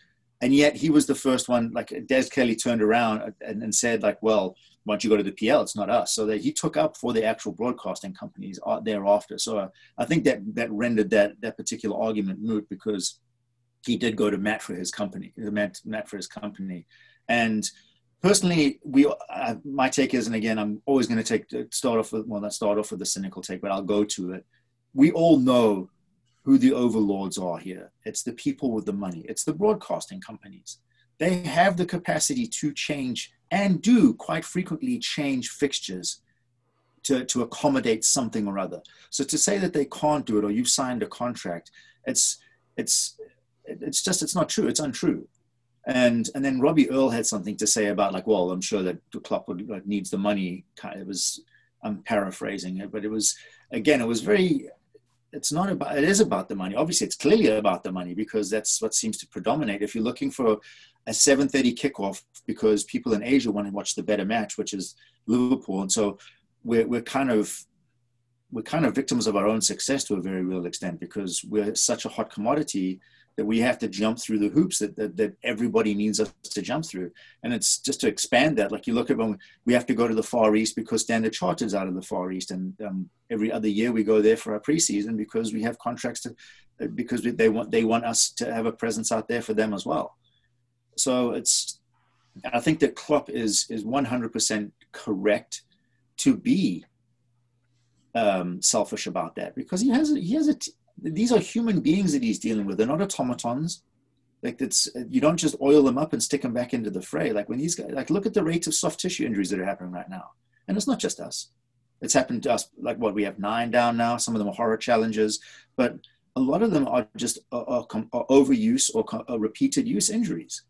And yet he was the first one like des kelly turned around and, and said like well don't you go to the pl it's not us so that he took up for the actual broadcasting companies uh, thereafter so uh, i think that that rendered that that particular argument moot because he did go to matt for his company matt, matt for his company and personally, we uh, my take is, and again, I'm always going to take start off with well, not start off with the cynical take, but I'll go to it. We all know who the overlords are here. It's the people with the money. It's the broadcasting companies. They have the capacity to change and do quite frequently change fixtures to, to accommodate something or other. So to say that they can't do it or you've signed a contract, it's it's it's just it's not true. It's untrue. And and then Robbie Earle had something to say about like, well, I'm sure that Klopp would, like, needs the money. It was I'm paraphrasing it, but it was again, it was very. It's not about. It is about the money. Obviously, it's clearly about the money because that's what seems to predominate. If you're looking for a 7:30 kickoff because people in Asia want to watch the better match, which is Liverpool, and so we're we're kind of we're kind of victims of our own success to a very real extent because we're such a hot commodity that we have to jump through the hoops that, that, that everybody needs us to jump through. And it's just to expand that. Like you look at when we have to go to the Far East because Standard Chartered's out of the Far East. And um, every other year we go there for our preseason because we have contracts to, uh, because they want, they want us to have a presence out there for them as well. So it's, I think that Klopp is, is 100% correct to be um, selfish about that because he has, he has a, these are human beings that he's dealing with. They're not automatons. Like that's you don't just oil them up and stick them back into the fray. Like when these guys, like look at the rate of soft tissue injuries that are happening right now, and it's not just us. It's happened to us. Like what we have nine down now. Some of them are horror challenges, but a lot of them are just are, are, are overuse or repeated use injuries.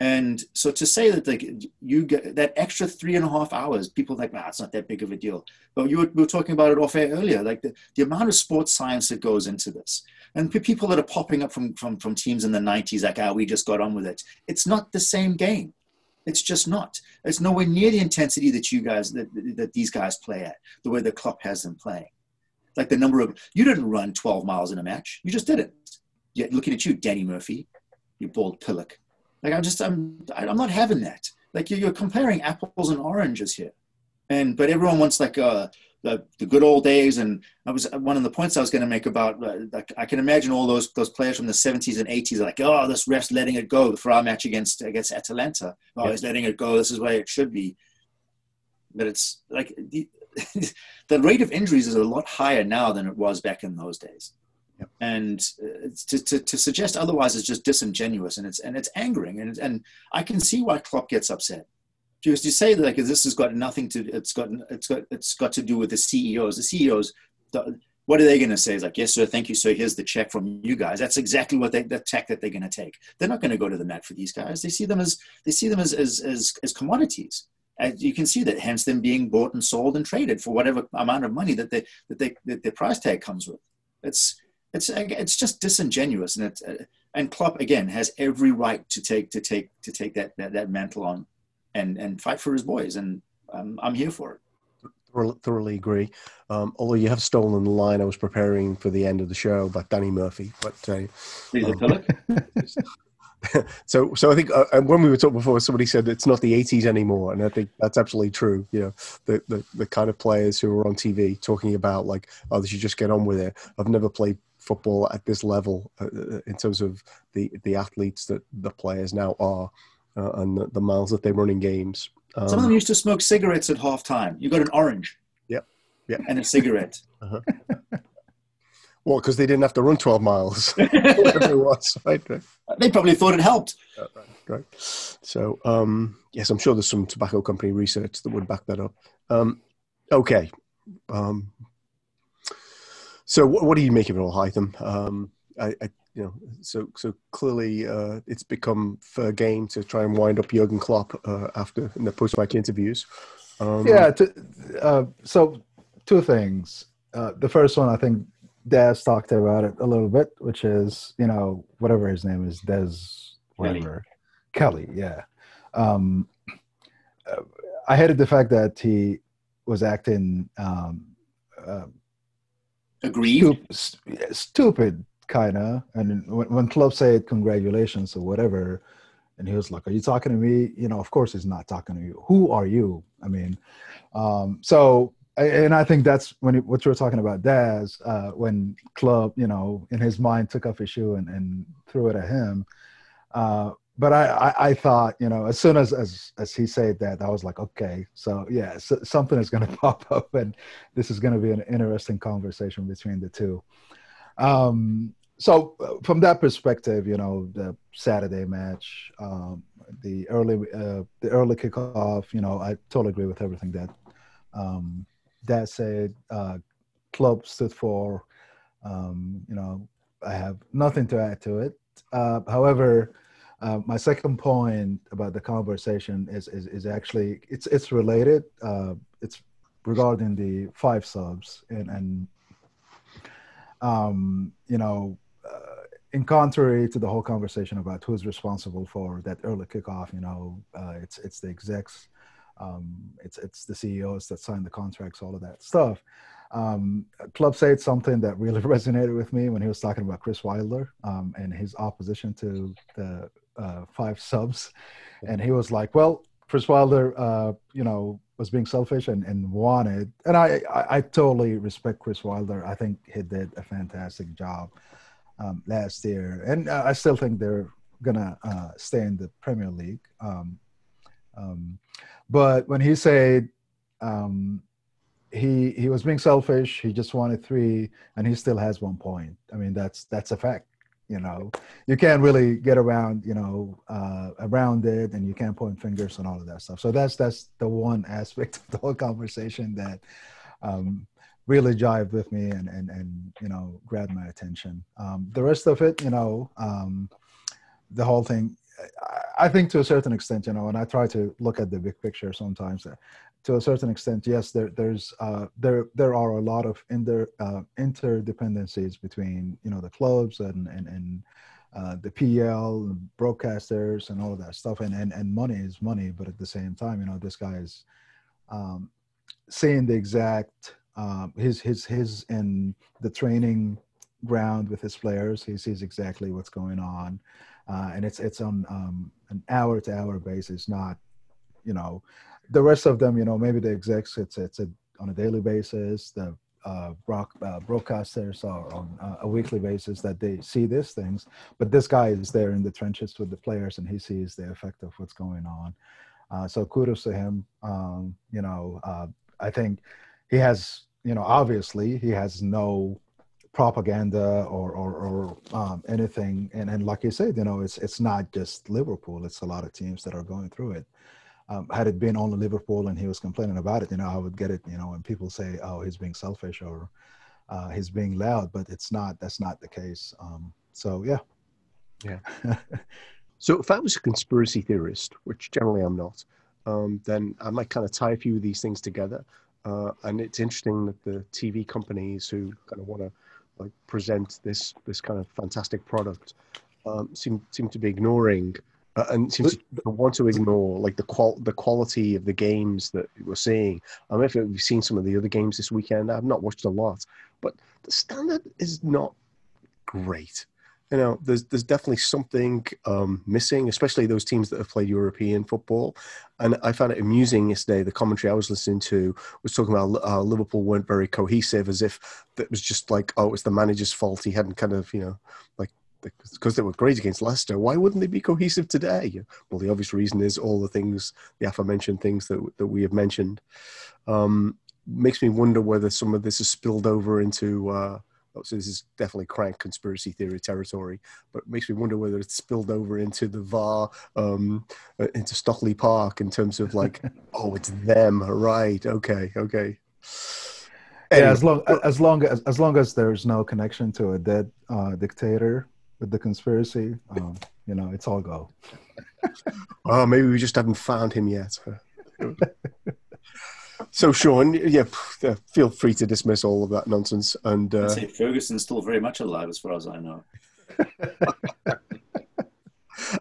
And so to say that like you get that extra three and a half hours, people are like, ah, it's not that big of a deal. But you were, we were talking about it off air earlier, like the, the amount of sports science that goes into this. And people that are popping up from, from, from teams in the 90s, like, ah, we just got on with it. It's not the same game. It's just not. It's nowhere near the intensity that you guys, that, that these guys play at, the way the club has them playing. Like the number of, you didn't run 12 miles in a match. You just didn't. Yet looking at you, Danny Murphy, you bald pillock like I'm just I'm I'm not having that. Like you're, comparing apples and oranges here, and but everyone wants like uh the, the good old days. And I was one of the points I was going to make about uh, like I can imagine all those those players from the 70s and 80s like, oh, this ref's letting it go for our match against against Atalanta. Oh, yeah. he's letting it go. This is where it should be. But it's like the, the rate of injuries is a lot higher now than it was back in those days. Yep. And uh, to, to, to, suggest otherwise is just disingenuous and it's and it's angering and and I can see why Klopp gets upset because you say that like this has got nothing to it's got it's got it's got to do with the CEOs the CEOs the, what are they going to say? It's like, yes, sir, thank you, sir. Here's the check from you guys. That's exactly what they, the check that they're going to take. They're not going to go to the mat for these guys. They see them as they see them as as as, as commodities. You can see that, hence them being bought and sold and traded for whatever amount of money that they that they that their price tag comes with. It's it's it's just disingenuous, and it uh, and Klopp again has every right to take to take to take that that, that mantle on, and and fight for his boys, and um, I'm here for it
thoroughly agree. Um, although you have stolen the line I was preparing for the end of the show about Danny Murphy, but uh, um, so so I think uh, when we were talking before, somebody said it's not the '80s anymore, and I think that's absolutely true. You know, the the, the kind of players who are on TV talking about like, oh, they should just get on with it. I've never played football at this level uh, uh in terms of the the athletes that the players now are. Uh, and the, the miles that they run in games.
Um, Some of them used to smoke cigarettes at halftime. You got an orange.
Yep. Yep.
And a cigarette. Uh-huh.
well, because they didn't have to run 12 miles. Was, right?
They probably thought it helped.
right, right. So, um, yes, I'm sure there's some tobacco company research that would back that up. Um, okay. Um, so, what, what, do you make of it all, Hytham? Um, I, I, you know, so so clearly uh, it's become fair game to try and wind up Jurgen Klopp uh, after in the post-match interviews.
Um, yeah. To, uh, so two things. Uh, the first one, I think Daz talked about it a little bit, which is you know whatever his name is, Des whatever Kelly. Kelly yeah. Um, uh, I hated the fact that he was acting um,
uh, agreed
stupid, stupid kind of. And when, when said congratulations or whatever, and he was like, "Are you talking to me?" You know, of course he's not talking to you. Who are you? I mean, um, so and I think that's when he, what you were talking about, Daz, uh, when Klopp, you know, in his mind took off his shoe and, and threw it at him. Uh, but I, I, I, thought, you know, as soon as, as, as he said that, I was like, okay, so yeah, so something is going to pop up and this is going to be an interesting conversation between the two. Um, so uh, from that perspective, you know, the Saturday match, um, the early uh, the early kickoff, you know, I totally agree with everything that um, Dad said. Uh, Klopp stood for. Um, you know, I have nothing to add to it. Uh, however, uh, my second point about the conversation is is, is actually it's it's related. Uh, it's regarding the five subs and and um, you know in contrary to the whole conversation about who's responsible for that early kickoff, you know, uh, it's it's the execs, um, it's it's the CEOs that sign the contracts, all of that stuff. Um, Klopp said something that really resonated with me when he was talking about Chris Wilder um, and his opposition to the uh, five subs, and he was like, "Well, Chris Wilder, uh, you know, was being selfish and, and wanted, and I, I I totally respect Chris Wilder. I think he did a fantastic job." um, last year, and uh, I still think they're gonna uh, stay in the Premier League. Um, um, but when he said um, he he was being selfish, he just wanted three, and he still has one point. I mean, that's that's a fact. You know, you can't really get around you know uh, around it, and you can't point fingers and all of that stuff. So that's that's the one aspect of the whole conversation that um, really jived with me and and and you know grabbed my attention. Um, the rest of it, you know, um, the whole thing. I think to a certain extent, you know, and I try to look at the big picture sometimes. To a certain extent, yes, there there's uh, there there are a lot of inter uh, interdependencies between you know the clubs and and and uh, the PL broadcasters and all of that stuff, and, and and money is money, but at the same time, you know, this guy is um, saying the exact um, his his his in the training ground with his players. He sees exactly what's going on, uh, and it's it's on um, an hour to hour basis, not you know the rest of them. You know maybe the execs it's it's a, on a daily basis. The uh, brock, uh, broadcasters are on uh, a weekly basis that they see these things, but this guy is there in the trenches with the players and he sees the effect of what's going on. Uh, so kudos to him. Um, you know, uh, I think he has you know, obviously he has no propaganda or or, or um, anything. And and like you said, you know, it's it's not just Liverpool; it's a lot of teams that are going through it. Um, had it been only Liverpool and he was complaining about it, you know, I would get it. You know, when people say, "Oh, he's being selfish," or uh, he's being loud, but it's not. That's not the case. Um, so yeah,
yeah. so if I was a conspiracy theorist, which generally I'm not, um, then I might kind of tie a few of these things together. Uh, and it's interesting that the TV companies who kind of want to like present this this kind of fantastic product um, seem seem to be ignoring uh, and seem to want to ignore like the qual the quality of the games that we're seeing. I mean, if we've seen some of the other games this weekend, I've not watched a lot, but the standard is not great you know, there's there's definitely something um, missing, especially those teams that have played European football. And I found it amusing yesterday. The commentary I was listening to was talking about uh, Liverpool weren't very cohesive, as if it was just like, oh, it's the manager's fault. He hadn't kind of, you know, like because they were great against Leicester. Why wouldn't they be cohesive today? Well, the obvious reason is all the things, the aforementioned things that that we have mentioned. Um, makes me wonder whether some of this has spilled over into. Uh, so this is definitely crank conspiracy theory territory, but it makes me wonder whether it's spilled over into the VAR, um, uh, into Stockley Park in terms of like, oh, it's them, right? Okay, okay.
Anyway. Yeah, as long as long as as long as there's no connection to a dead uh, dictator with the conspiracy, um, you know, it's all go.
oh, maybe we just haven't found him yet. So, Sean, yeah, feel free to dismiss all of that nonsense. And uh,
I'd say Ferguson's still very much alive, as far as I know.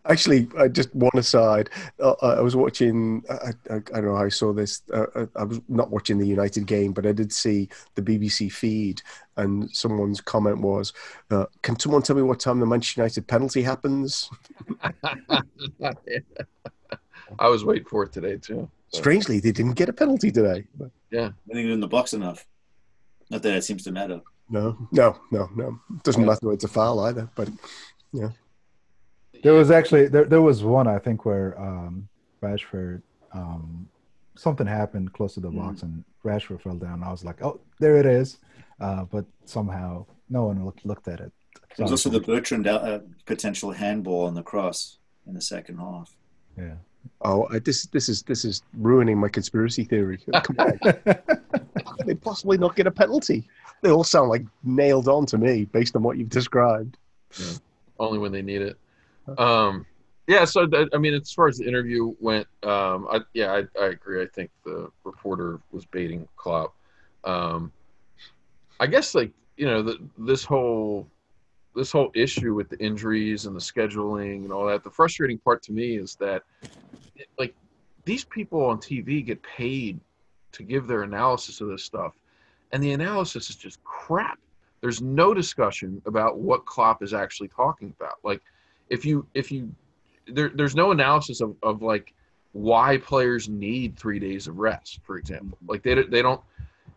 Actually, I just one aside. Uh, I was watching. I, I, I, don't know how I saw this. Uh, I was not watching the United game, but I did see the BBC feed, and someone's comment was, uh, "Can someone tell me what time the Manchester United penalty happens?"
I was waiting for it today too.
Strangely, they didn't get a penalty today. But.
Yeah,
I think they're in the box enough. Not that it seems to matter.
No, no, no, no. It doesn't yeah. matter. It's a foul either. But yeah,
there was actually there. There was one I think where um, Rashford um, something happened close to the mm. box and Rashford fell down. I was like, oh, there it is. Uh, but somehow no one looked, looked at it.
There's also the Bertrand uh, potential handball on the cross in the second half.
Yeah.
Oh, this this is this is ruining my conspiracy theory. Come on, how can they possibly not get a penalty? They all sound like nailed on to me based on what you've described.
Yeah. Only when they need it. Um, yeah. So that, I mean, as far as the interview went, um, I, yeah, I, I agree. I think the reporter was baiting Klopp. Um, I guess like you know the, this whole this whole issue with the injuries and the scheduling and all that. The frustrating part to me is that like these people on TV get paid to give their analysis of this stuff, and the analysis is just crap. There's no discussion about what Klopp is actually talking about. Like, if you if you there, there's no analysis of, of like why players need three days of rest, for example. Like they they don't,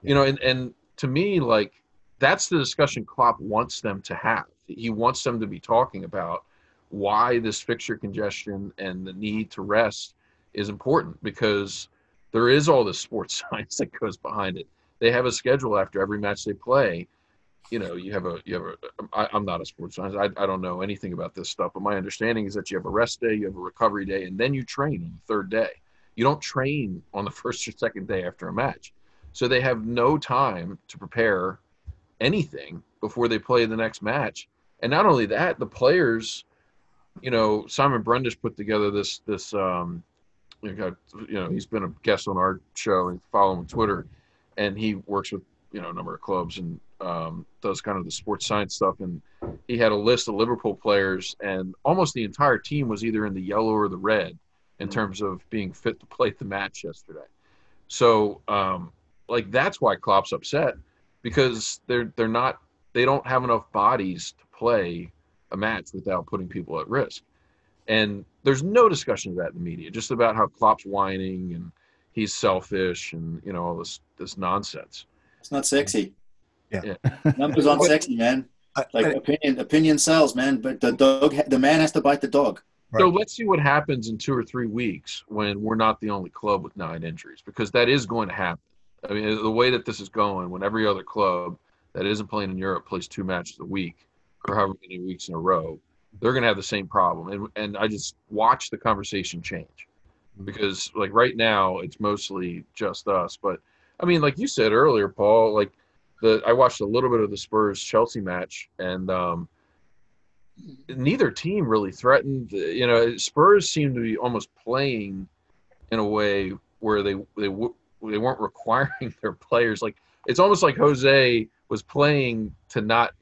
you know, and and to me like that's the discussion Klopp wants them to have. He wants them to be talking about why this fixture congestion and the need to rest is important because there is all this sports science that goes behind it. They have a schedule after every match they play. You know, you have a you have a. I, I'm not a sports scientist. I, I don't know anything about this stuff, but my understanding is that you have a rest day, you have a recovery day, and then you train on the third day. You don't train on the first or second day after a match, so they have no time to prepare anything before they play the next match. And not only that, the players, you know, Simon Brundish put together this this um, you know, you know, he's been a guest on our show and follow him on Twitter, and he works with you know a number of clubs and um, does kind of the sports science stuff. And he had a list of Liverpool players, and almost the entire team was either in the yellow or the red in mm-hmm. terms of being fit to play the match yesterday. So, um, like that's why Klopp's upset because they're they're not they don't have enough bodies to play a match without putting people at risk. And there's no discussion of that in the media, just about how Klopp's whining and he's selfish and you know all this this nonsense.
It's not sexy.
Yeah,
yeah. numbers aren't sexy, man. Like I, I, opinion, opinion sells, man. But the dog, the man has to bite the dog.
Right. So let's see what happens in two or three weeks when we're not the only club with nine injuries, because that is going to happen. I mean, the way that this is going, when every other club that isn't playing in Europe plays two matches a week or however many weeks in a row, they're going to have the same problem. And and I just watch the conversation change because like right now it's mostly just us. But I mean, like you said earlier, Paul, like the I watched a little bit of the Spurs Chelsea match, and um, neither team really threatened. You know, Spurs seemed to be almost playing in a way where they they w- they weren't requiring their players. Like it's almost like Jose was playing to not,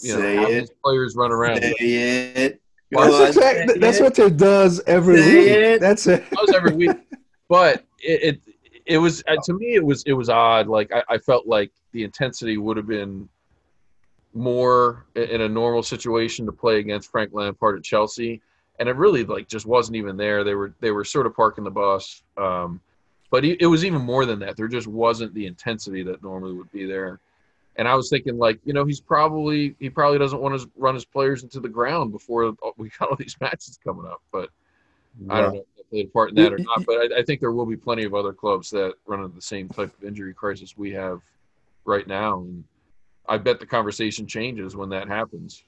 you know,
Say
have
it.
his players run around.
Say it.
That's,
Go
exact- that's what it does every
Say
week.
it.
That's it.
That was every week, but it, it it was uh, to me it was it was odd. Like I, I felt like the intensity would have been more in a normal situation to play against Frank Lampard at Chelsea, and it really like just wasn't even there. They were they were sort of parking the bus, um, but it, it was even more than that. There just wasn't the intensity that normally would be there. And I was thinking, like, you know, he's probably he probably doesn't want to run his players into the ground before we got all these matches coming up. But I don't know if they played a part in that or not, but I, I think there will be plenty of other clubs that run into the same type of injury crisis we have right now. And I bet the conversation changes when that happens.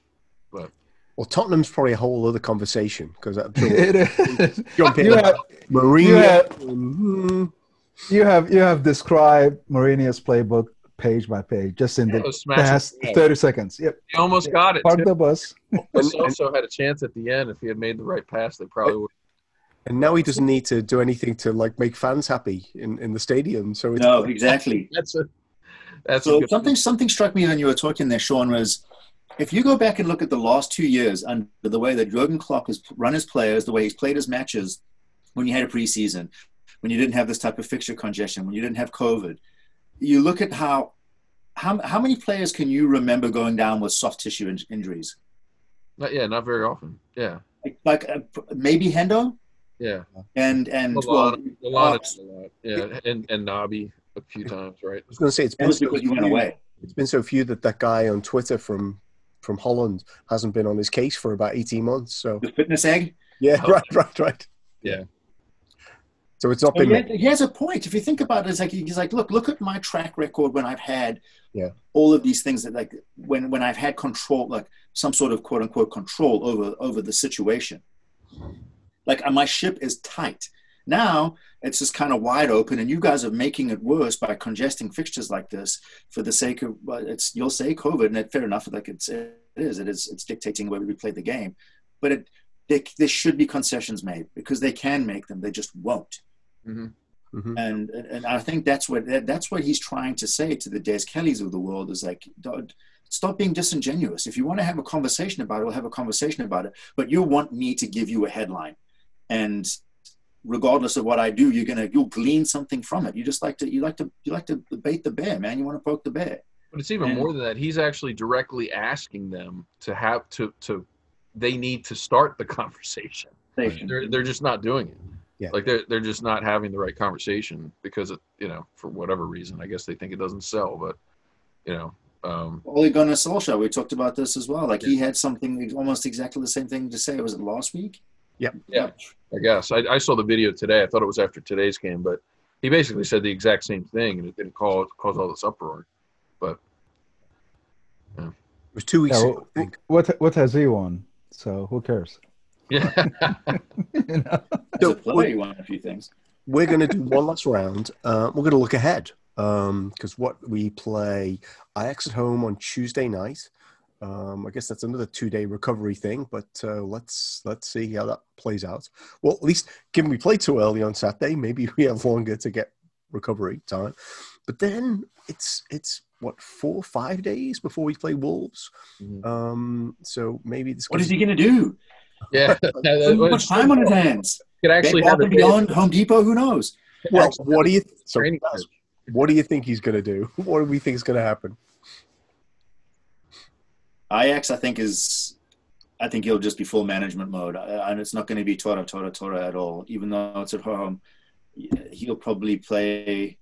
But well, Tottenham's probably a whole other conversation because sure
It is.
jump in.
You have,
Mourinho.
you have-
mhm.
you have you have described Mourinho's playbook page by page just in
That
the past
the
30 seconds. Yep.
He almost got it.
Park
Too.
the bus.
Also had a chance at the end if he had made the right pass. They probably would.
And now he doesn't need to do anything to like make fans happy in, in the stadium. So it's
No, exactly.
That's a that's a
So
good
something something struck me when you were talking there, Sean, was if you go back and look at the last two years under the way that Jurgen Klopp has run his players, the way he's played his matches, when you had a preseason, when you didn't have this type of fixture congestion, when you didn't have COVID, you look at how how how many players can you remember going down with soft tissue in- injuries?
Not, yeah, not very often. Yeah,
Like, like uh, maybe Hendo
yeah.
and and well,
Milana, Milana did a lot. Yeah, and and Naby a few times, right?
I was going to say it's
that
been so
because you went
few-
away.
It's been so few that that guy on Twitter from from Holland hasn't been on his case for about eighteen months. So
The fitness egg.
yeah,
Oh.
right, right, right.
Yeah.
So it's not
But
been.
he, he has a point. If you think about it, it's like he's like, look, look at my track record when I've had
Yeah.
all of these things that like when when I've had control, like some sort of quote unquote control over over the situation. Like my ship is tight. Now it's just kind of wide open, and you guys are making it worse by congesting fixtures like this for the sake of well, it's you'll say COVID, and it, fair enough. Like it's it is it is it's dictating the way we play the game, but it there, there should be concessions made because they can make them. They just won't
hmm
Mhm.
and and I think that's what that, that's what he's trying to say to the Des Kellys of the world is like, stop being disingenuous. If you want to have a conversation about it, we'll have a conversation about it. But you want me to give you a headline, and regardless of what I do, you're gonna you'll glean something from it. You just like to you like to you like to bait the bear, man. You want to poke the bear.
But it's even
And-
more than that. He's actually directly asking them to have to to. They need to start the conversation. They're they're just not doing it.
Yeah.
Like they're they're just not having the right conversation because it you know for whatever reason I guess they think it doesn't sell but you know um,
Ole Gunnar Solskjaer, we talked about this as well. Like he had something almost exactly the same thing to say. Was it last week?
Yep.
Yeah. I guess I, I saw the video today. I thought it was after today's game, but he basically said the exact same thing, and it didn't cause cause all this uproar. But
It was two weeks
Yeah,
ago, I.
What what has he won? So who cares?
yeah,
you know?
As a player, you want a few things.
We're going to do one last round. Uh, we're going to look ahead because what we play Ajax at home on Tuesday night. Um, I guess that's another two-day recovery thing, but uh, let's let's see how that plays out. Well, at least given we played too early on Saturday, maybe we have longer to get recovery time. But then it's it's what four five days before we play Wolves.
Mhm.
Um, so maybe this
What is he going to do?
yeah.
Too much time on his hands.
Could actually
Maybe
have a
above beyond Home Depot. Who knows?
Well, what do you so,
training
what do you think he's going to do? What do we think is going to happen?
Ajax, I think is, I think he'll just be full management mode, Uh, and it's not going to be Tora Tora Tora at all. Even though it's at home, he'll probably play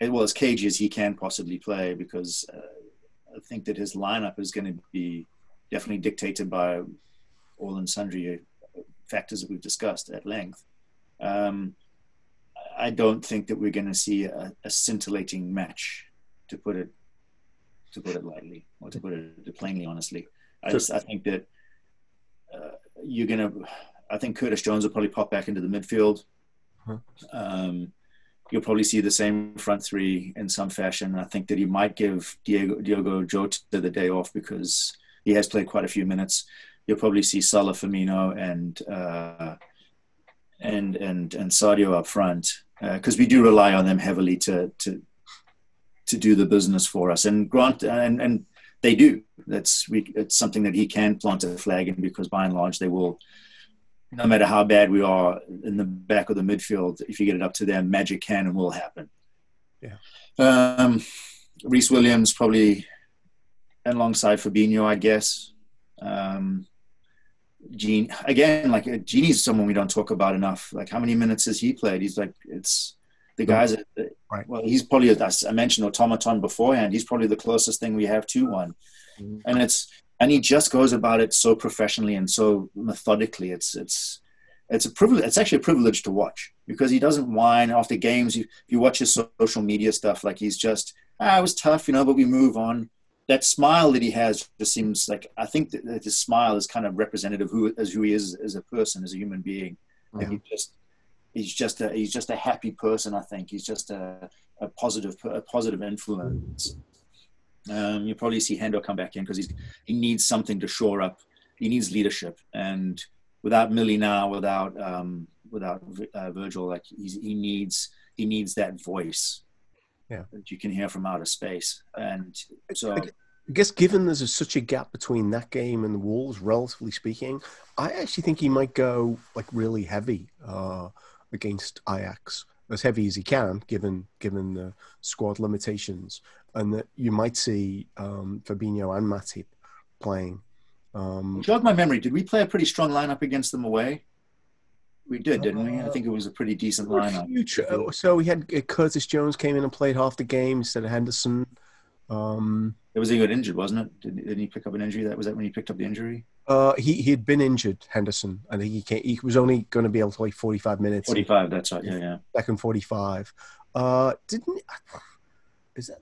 well as cagey as he can possibly play because uh, I think that his lineup is going to be definitely dictated by all and sundry factors that we've discussed at length. Um, I don't think that we're going to see a, a scintillating match, to put it to put it lightly, or to put it plainly, honestly. I just I think that uh, you're gonna. I think Curtis Jones will probably pop back into the midfield. Um, you'll probably see the same front three in some fashion. I think that he might give Diego, Diogo Jota the day off because he has played quite a few minutes. You'll probably see Salah, Firmino, and uh, and and and Sadio up front because uh, we do rely on them heavily to to to do the business for us. And Grant and and they do. That's we. It's something that he can plant a flag in because by and large they will no matter how bad we are in the back of the midfield, if you get it up to them, magic can and will happen.
Yeah.
Um, Rhys Williams probably alongside Fabinho, I guess. Um, Gini again, like Gini's someone we don't talk about enough. Like how many minutes has he played? He's like it's the guys. That, right. Well, he's probably as I mentioned automaton beforehand. He's probably the closest thing we have to one, mm-hmm. and it's and he just goes about it so professionally and so methodically. It's it's it's a privilege. It's actually a privilege to watch because he doesn't whine after games. You you watch his social media stuff, like he's just ah, it was tough, you know, but we move on. That smile that he has just seems like I think that his smile is kind of representative who as who he is as a person, as a human being. Yeah. Like he just he's just a he's just a happy person. I think he's just a, a positive a positive influence. Um, you probably see Hendo come back in because he's he needs something to shore up. He needs leadership, and without Millie now, without um, without uh, Virgil, like he needs he needs that voice
yeah.
that you can hear from outer space. And so, I
guess given there's a, such a gap between that game and the Wolves, relatively speaking, I actually think he might go like really heavy uh, against Ajax as heavy as he can, given given the squad limitations, and that you might see um, Fabinho and Matip playing. Um,
Jog my memory. Did we play a pretty strong lineup against them away? We did, didn't we? I think it was a pretty decent lineup.
Future. So we had uh, Curtis Jones came in and played half the game instead of Henderson. Um,
it was he got injured, wasn't it? Didn't, didn't, he pick up an injury? That was that when he picked up the injury.
Uh, he he had been injured, Henderson. and think he came, he was only going to be able to play forty five minutes.
Forty five. That's right. Yeah, yeah.
Second forty five. Uh, didn't is that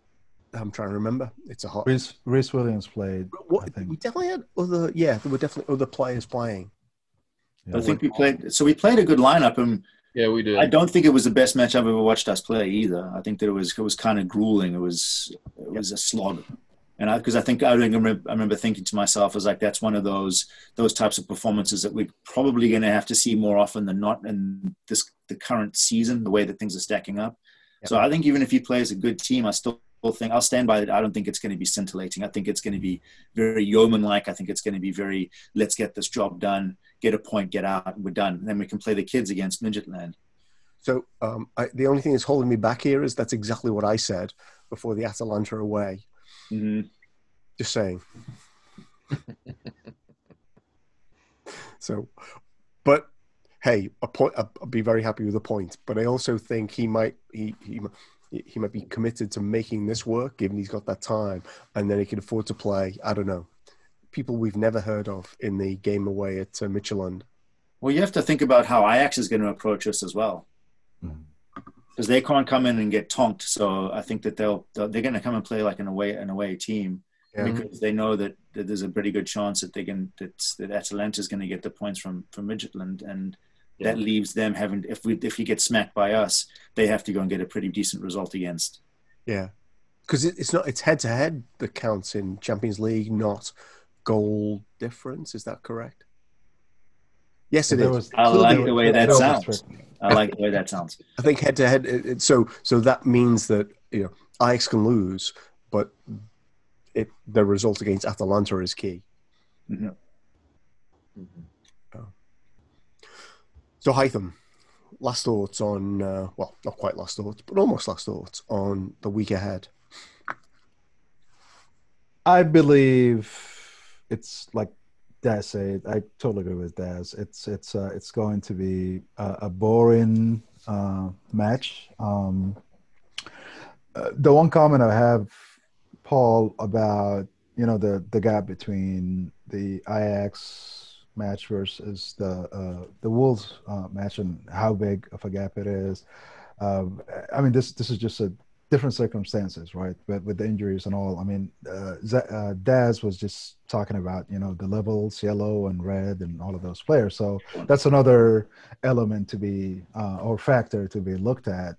I'm trying to remember. It's a hot.
Rhys, Rhys Williams played.
What, we definitely had other. Yeah, there were definitely other players playing.
Yeah. I think we played. So we played a good lineup, and
yeah, we did.
I don't think it was the best match I've ever watched us play either. I think that it was it was kind of grueling. It was it was a slog, and I because I think I remember I remember thinking to myself, I was like, that's one of those those types of performances that we're probably going to have to see more often than not in this the current season, the way that things are stacking up. So I think even if he plays a good team, I still thing. I'll stand by it. I don't think it's going to be scintillating. I think it's going to be very yeoman like. I think it's going to be very, let's get this job done, get a point, get out, we're done. And then we can play the kids against Midtjylland.
So um, I, the only thing that's holding me back here is that's exactly what I said before the Atalanta away.
Mm-hmm.
Just saying. so, but hey, a point. I'll be very happy with a point. But I also think he might he he he might be committed to making this work, given he's got that time, and then he can afford to play. I don't know people we've never heard of in the game away at uh, Midtjylland.
Well, you have to think about how Ajax is going to approach us as well, because they can't come in and get tonked. So I think that they'll, they'll they're going to come and play like an away an away team yeah. because they know that, that, there's a pretty good chance that they can that that Atalanta is going to get the points from from Midtjylland and yeah. that leaves them having if we if you get smacked by us, they have to go and get a pretty decent result against.
Yeah, because it's not it's head to head that counts in Champions League, not goal difference. Is that correct? Yes, it is.
I like the way that sounds. I like the way that sounds.
I think head to head. So so that means that you know Ajax can lose, but it, the result against Atalanta is key.
Mm-hmm.
Mm-hmm. So, Hytham, last thoughts on, uh, well, not quite last thoughts, but almost last thoughts on the week ahead.
I believe it's like Said. I totally agree with Daz. It's it's uh, it's going to be a, a boring uh, match. Um, uh, the one comment I have, Paul, about you know the the gap between the Ajax match versus the uh, the Wolves uh, match and how big of a gap it is. Um, I mean, this this is just a different circumstances, right? But with the injuries and all, I mean, uh, uh, Daz was just talking about you know the levels, yellow and red, and all of those players. So that's another element to be uh, or factor to be looked at.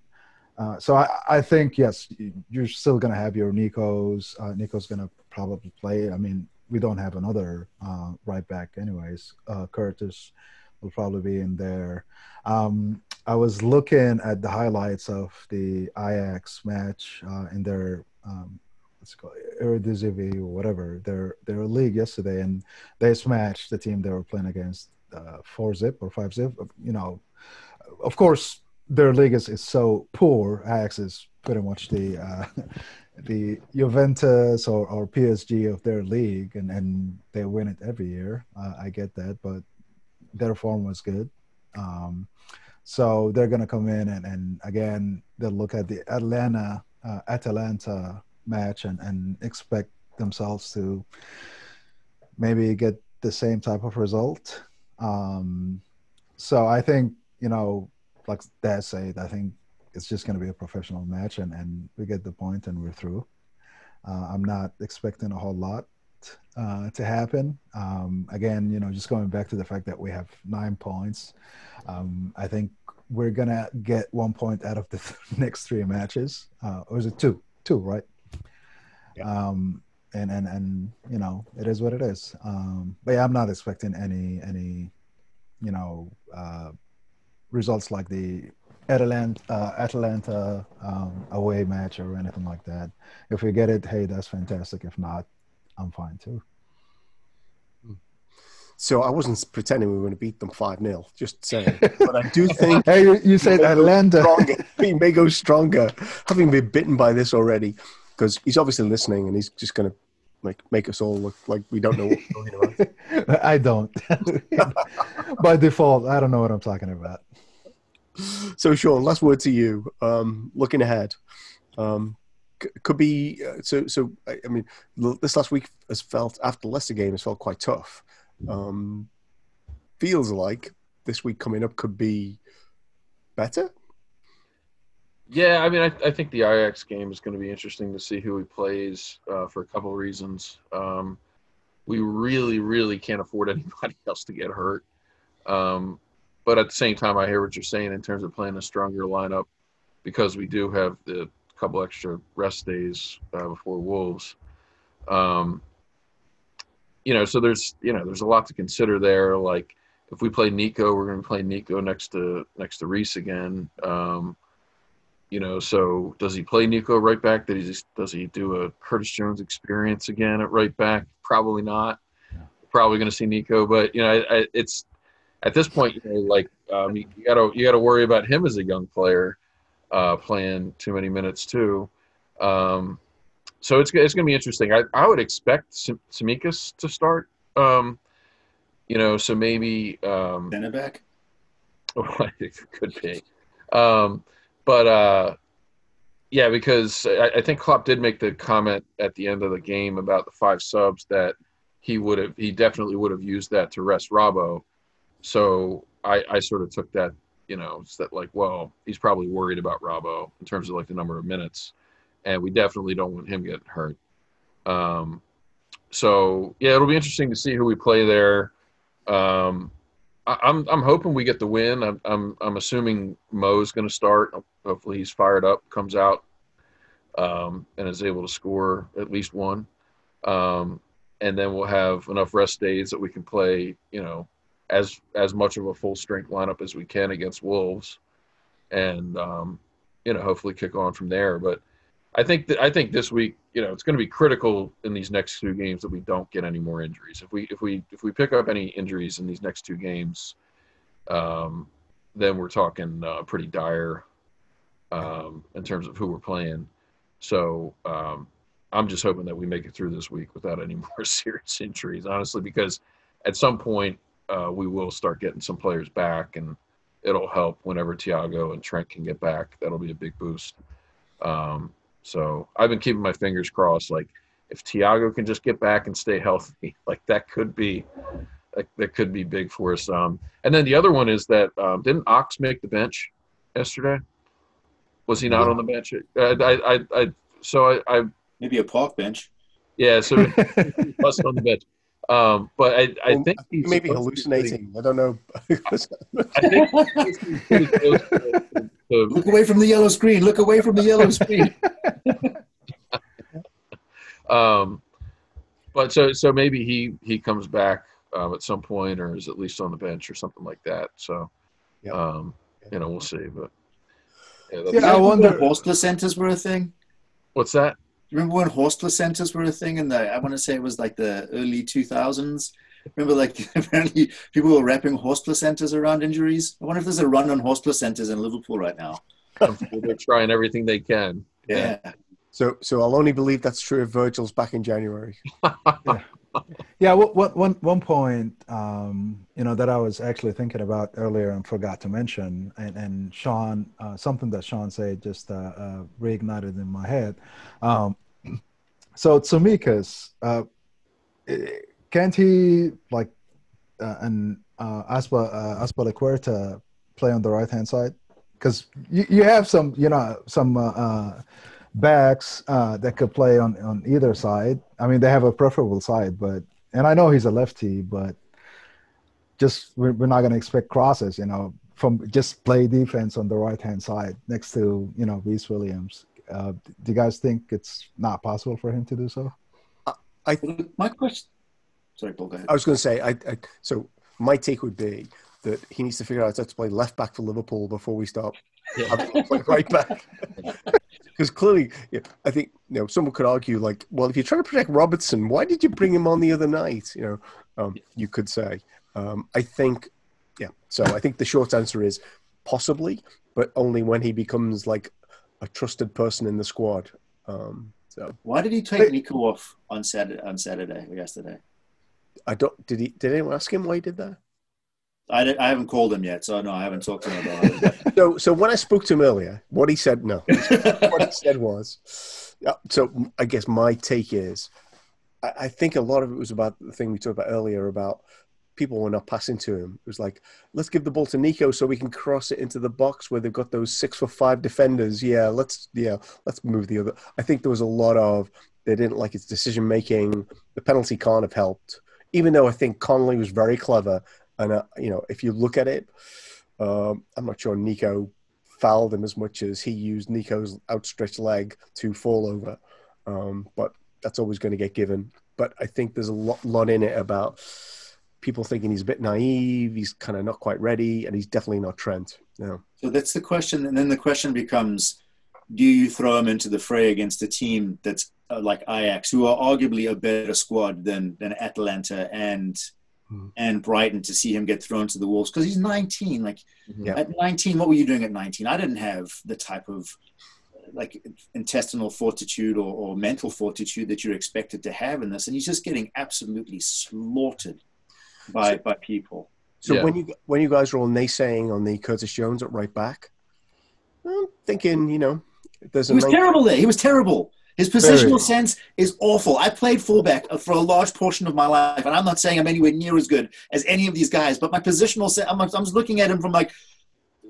Uh, so I, I think yes, you're still gonna have your Neco's. Uh, Neco's gonna probably play. I mean, we don't have another uh, right back anyways. Uh, Curtis will probably be in there. Um, I was looking at the highlights of the Ajax match uh, in their um, what's it called Eredivisie or whatever their their league yesterday, and they smashed the team they were playing against uh, four zip or five zip. You know, of course their league is, is so poor. Ajax is pretty much the uh, the Juventus or, or PSG of their league, and, and they win it every year. Uh, I get that, but their form was good. Um, so they're going to come in and, and again, they'll look at the Atlanta uh, Atalanta match and, and expect themselves to maybe get the same type of result. Um, so I think, you know, like Daz said, I think it's just going to be a professional match, and, and we get the point, and we're through. Uh, I'm not expecting a whole lot uh, to happen. Um, again, you know, just going back to the fact that we have nine points, um, I think we're gonna get one point out of the next three matches. Uh, or is it two? Two, right? Yeah. Um, and and and you know, it is what it is. Um, but yeah, I'm not expecting any any, you know, uh, results like the Atalanta, uh, Atalanta um, away match or anything like that. If we get it, hey, that's fantastic. If not, I'm fine too.
So I wasn't pretending we were going to beat them 5 0, just saying. But I do think.
hey, you, you said Atlanta.
he may go stronger, having been bitten by this already, because he's obviously listening and he's just going to like make us all look like we don't know what we're talking
about. I don't. by default, I don't know what I'm talking about
so Sean, last word to you. Um, looking ahead, um, could be uh, so. So I, mean, this last week has felt after the Leicester game has felt quite tough. Um, feels like this week coming up could be better.
Yeah, I mean, I, I think the Ajax game is going to be interesting to see who he plays uh, for a couple of reasons. Um, we really, really can't afford anybody else to get hurt. Um, but at the same time, I hear what you're saying in terms of playing a stronger lineup because we do have the couple extra rest days uh, before Wolves. Um, you know, so there's you know there's a lot to consider there. Like if we play Neco, we're going to play Neco next to next to Rhys again. Um, you know, so does he play Neco right back? Does he does he do a Curtis Jones experience again at right back? Probably not. Yeah. Probably going to see Neco, but you know, I, I, it's at this point, you know, like um, you, you gotta you gotta worry about him as a young player uh, playing too many minutes too. Um, so it's it's gonna be interesting. I, I would expect Tsimikas to start. Um, you know, so maybe um,
back.
it could be, um, but uh, yeah, because I, I think Klopp did make the comment at the end of the game about the five subs that he would have he definitely would have used that to rest Robbo so I, I sort of took that, you know, it's that like, well, he's probably worried about Robbo in terms of like the number of minutes, and we definitely don't want him getting hurt. Um, so yeah, it'll be interesting to see who we play there. Um, I, am I'm, I'm hoping we get the win. I'm I'm, I'm assuming Mo's going to start. Hopefully he's fired up, comes out, um, and is able to score at least one. Um, and then we'll have enough rest days that we can play, you know, as as much of a full strength lineup as we can against Wolves, and um, you know hopefully kick on from there. But I think that I think this week you know it's going to be critical in these next two games that we don't get any more injuries. If we if we if we pick up any injuries in these next two games, um, then we're talking uh, pretty dire um, in terms of who we're playing. So um, I'm just hoping that we make it through this week without any more serious injuries, honestly, because at some point uh, we will start getting some players back, and it'll help whenever Thiago and Trent can get back. That'll be a big boost. Um, so I've been keeping my fingers crossed. Like if Thiago can just get back and stay healthy, like that could be that, that could be big for us. Um, and then the other one is that um, didn't Ox make the bench yesterday? Was he not yeah. on the bench? I, I, I, I so I, I
maybe a park bench.
Yeah, so plus on the bench. Um, but I, I well, think
he's maybe hallucinating. I don't know.
I think he's pretty to
Look away from the yellow screen. Look away from the yellow screen.
um, but so so maybe he he comes back um, at some point, or is at least on the bench or something like that. So,
Yeah.
um, you know, we'll see. But yeah,
Yeah, I wonder-
when horse placentas were a thing.
what's that?
Do you remember when horse placentas were a thing in the? I want to say it was like the early two thousands. Remember, like apparently people were wrapping horse placentas around injuries. I wonder if there's a run on horse placentas in Liverpool right now.
They're trying everything they can.
Yeah,
So, so I'll only believe that's true if Virgil's back in January.
Yeah, one- one- one- one point, um, you know, that I was actually thinking about earlier and forgot to mention, and, and Sean, uh, something that Sean said just uh, uh, reignited in my head. Um, so Tsimikas, uh, eh, can't he like uh, and uh, Aspa uh, Azpilicueta play on the right hand side? Because you, you have some, you know, some uh, backs uh, that could play on, on either side. I mean, they have a preferable side, but and I know he's a lefty, but just we're, we're not going to expect crosses, you know, from just play defense on the right hand side next to you know Rhys Williams. Uh, do you guys think it's not possible for him to do so?
I, think
my question. Sorry, Paul. Go ahead.
I was going to say, I, I, so my take would be that he needs to figure out how to play left back for Liverpool before we start
Yeah.
having him play right back. Because clearly, yeah, I think you know someone could argue like, well, if you're trying to protect Robertson, why did you bring him on the other night? You know, um, you could say. Um, I think, yeah. So I think the short answer is possibly, but only when he becomes like a trusted person in the squad. Um, so
Why did he take Neco off on Saturday? On Saturday or yesterday?
I don't. Did he? Did anyone ask him why he did that?
I, I haven't called him yet, so no, I haven't talked to him about it.
So, so when I spoke to him earlier, what he said, no, what he said was, yeah, so I guess my take is, I, I think a lot of it was about the thing we talked about earlier about people were not passing to him. It was like, let's give the ball to Neco so we can cross it into the box where they've got those six for five defenders. Yeah, let's yeah, let's move the other. I think there was a lot of they didn't like his decision making. The penalty can't have helped, even though I think Connolly was very clever. And uh, you know, if you look at it, um, I'm not sure Neco fouled him as much as he used Neco's outstretched leg to fall over. Um, but that's always going to get given. But I think there's a lot, lot in it about people thinking he's a bit naive, he's kind of not quite ready, and he's definitely not Trent. No.
So that's the question, and then the question becomes: Do you throw him into the fray against a team that's uh, like Ajax, who are arguably a better squad than than Atalanta and
Hmm.
and Brighton, to see him get thrown to the wolves because he's 19. Like
Yeah.
at 19, what were you doing at 19? I didn't have the type of like intestinal fortitude or, or mental fortitude that you're expected to have in this, and he's just getting absolutely slaughtered by by people.
So
Yeah.
when you when you guys are all naysaying on the Curtis Jones at right back, I'm thinking, you know, there's a
He was
nice-
terrible there. He was terrible. His positional
Very.
sense is awful. I played fullback for a large portion of my life, and I'm not saying I'm anywhere near as good as any of these guys, but my positional sense, I'm, I'm just looking at him from like,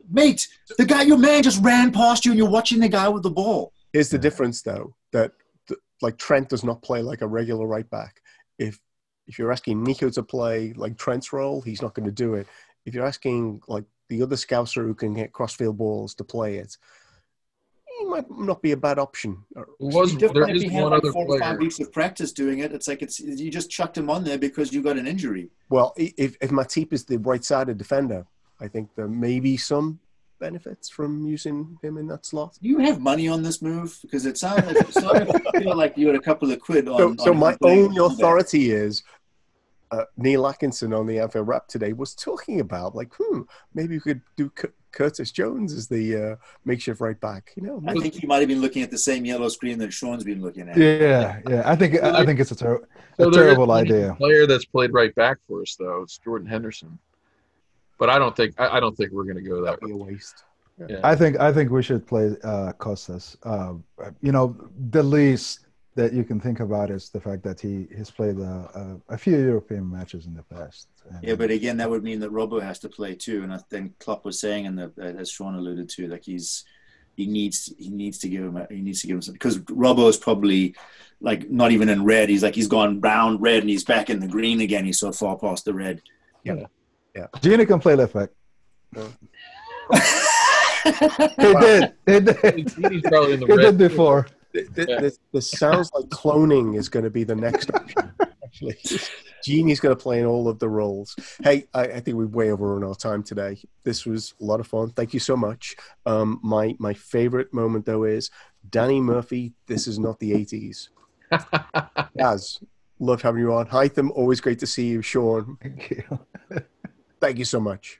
mate, the guy, your man just ran past you, and you're watching the guy with the ball.
Here's the difference, though, that like Trent does not play like a regular right back. If if you're asking Neco to play like Trent's role, he's not going to do it. If you're asking like the other scouser who can hit crossfield balls to play it, he might not be a bad option. Uh, or-
Was
It's different
there
if he had
one
like
other
four or five
player?
weeks of practice doing it. It's like it's you just chucked him on there because you got an injury.
Well, if if Matip is the right-sided defender, I think there may be some benefits from using him in that slot.
Do you have money on this move? Because it sounded, it started to feel like you had a couple of quid on.
So, so my
him playing
only authority is uh, Neil Atkinson on the Anfield Wrap today was talking about like, hmm, maybe we could do C- Curtis Jones as the uh, makeshift right back. You know,
I think he might have been looking at the same yellow screen that Sean's been looking at.
Yeah, yeah. I think I I think it's a, ter-
So
a terrible
one
idea.
Player that's played right back for us though. It's Jordan Henderson. But I don't think I, I don't think we're going to go that
that'd
way.
a waste.
Yeah.
I think I think we should play uh, Costas. Uh, you know, the least that you can think about is the fact that he has played uh, uh, a few European matches in the past. And-
Yeah, but again, that would mean that Robbo has to play too. And I think Klopp was saying, and as Sean alluded to, like he's he needs he needs to give him a, he needs to give him some because Robbo is probably like not even in red. He's like he's gone brown red and he's back in the green again. He's so far past the red.
Gini can play left back. He did. He did.
He's probably in the
He
red.
did before.
Th- th-
Yeah.
This, this sounds like cloning is going to be the next option. Actually, Gini's going to play in all of the roles. Hey, I, I think we've way overrun our time today. This was a lot of fun. Thank you so much. Um, my my favorite moment though is Danny Murphy. This is not the '80s. As love having you on. Hytham, always great to see you. Sean,
Thank you.
thank you so much.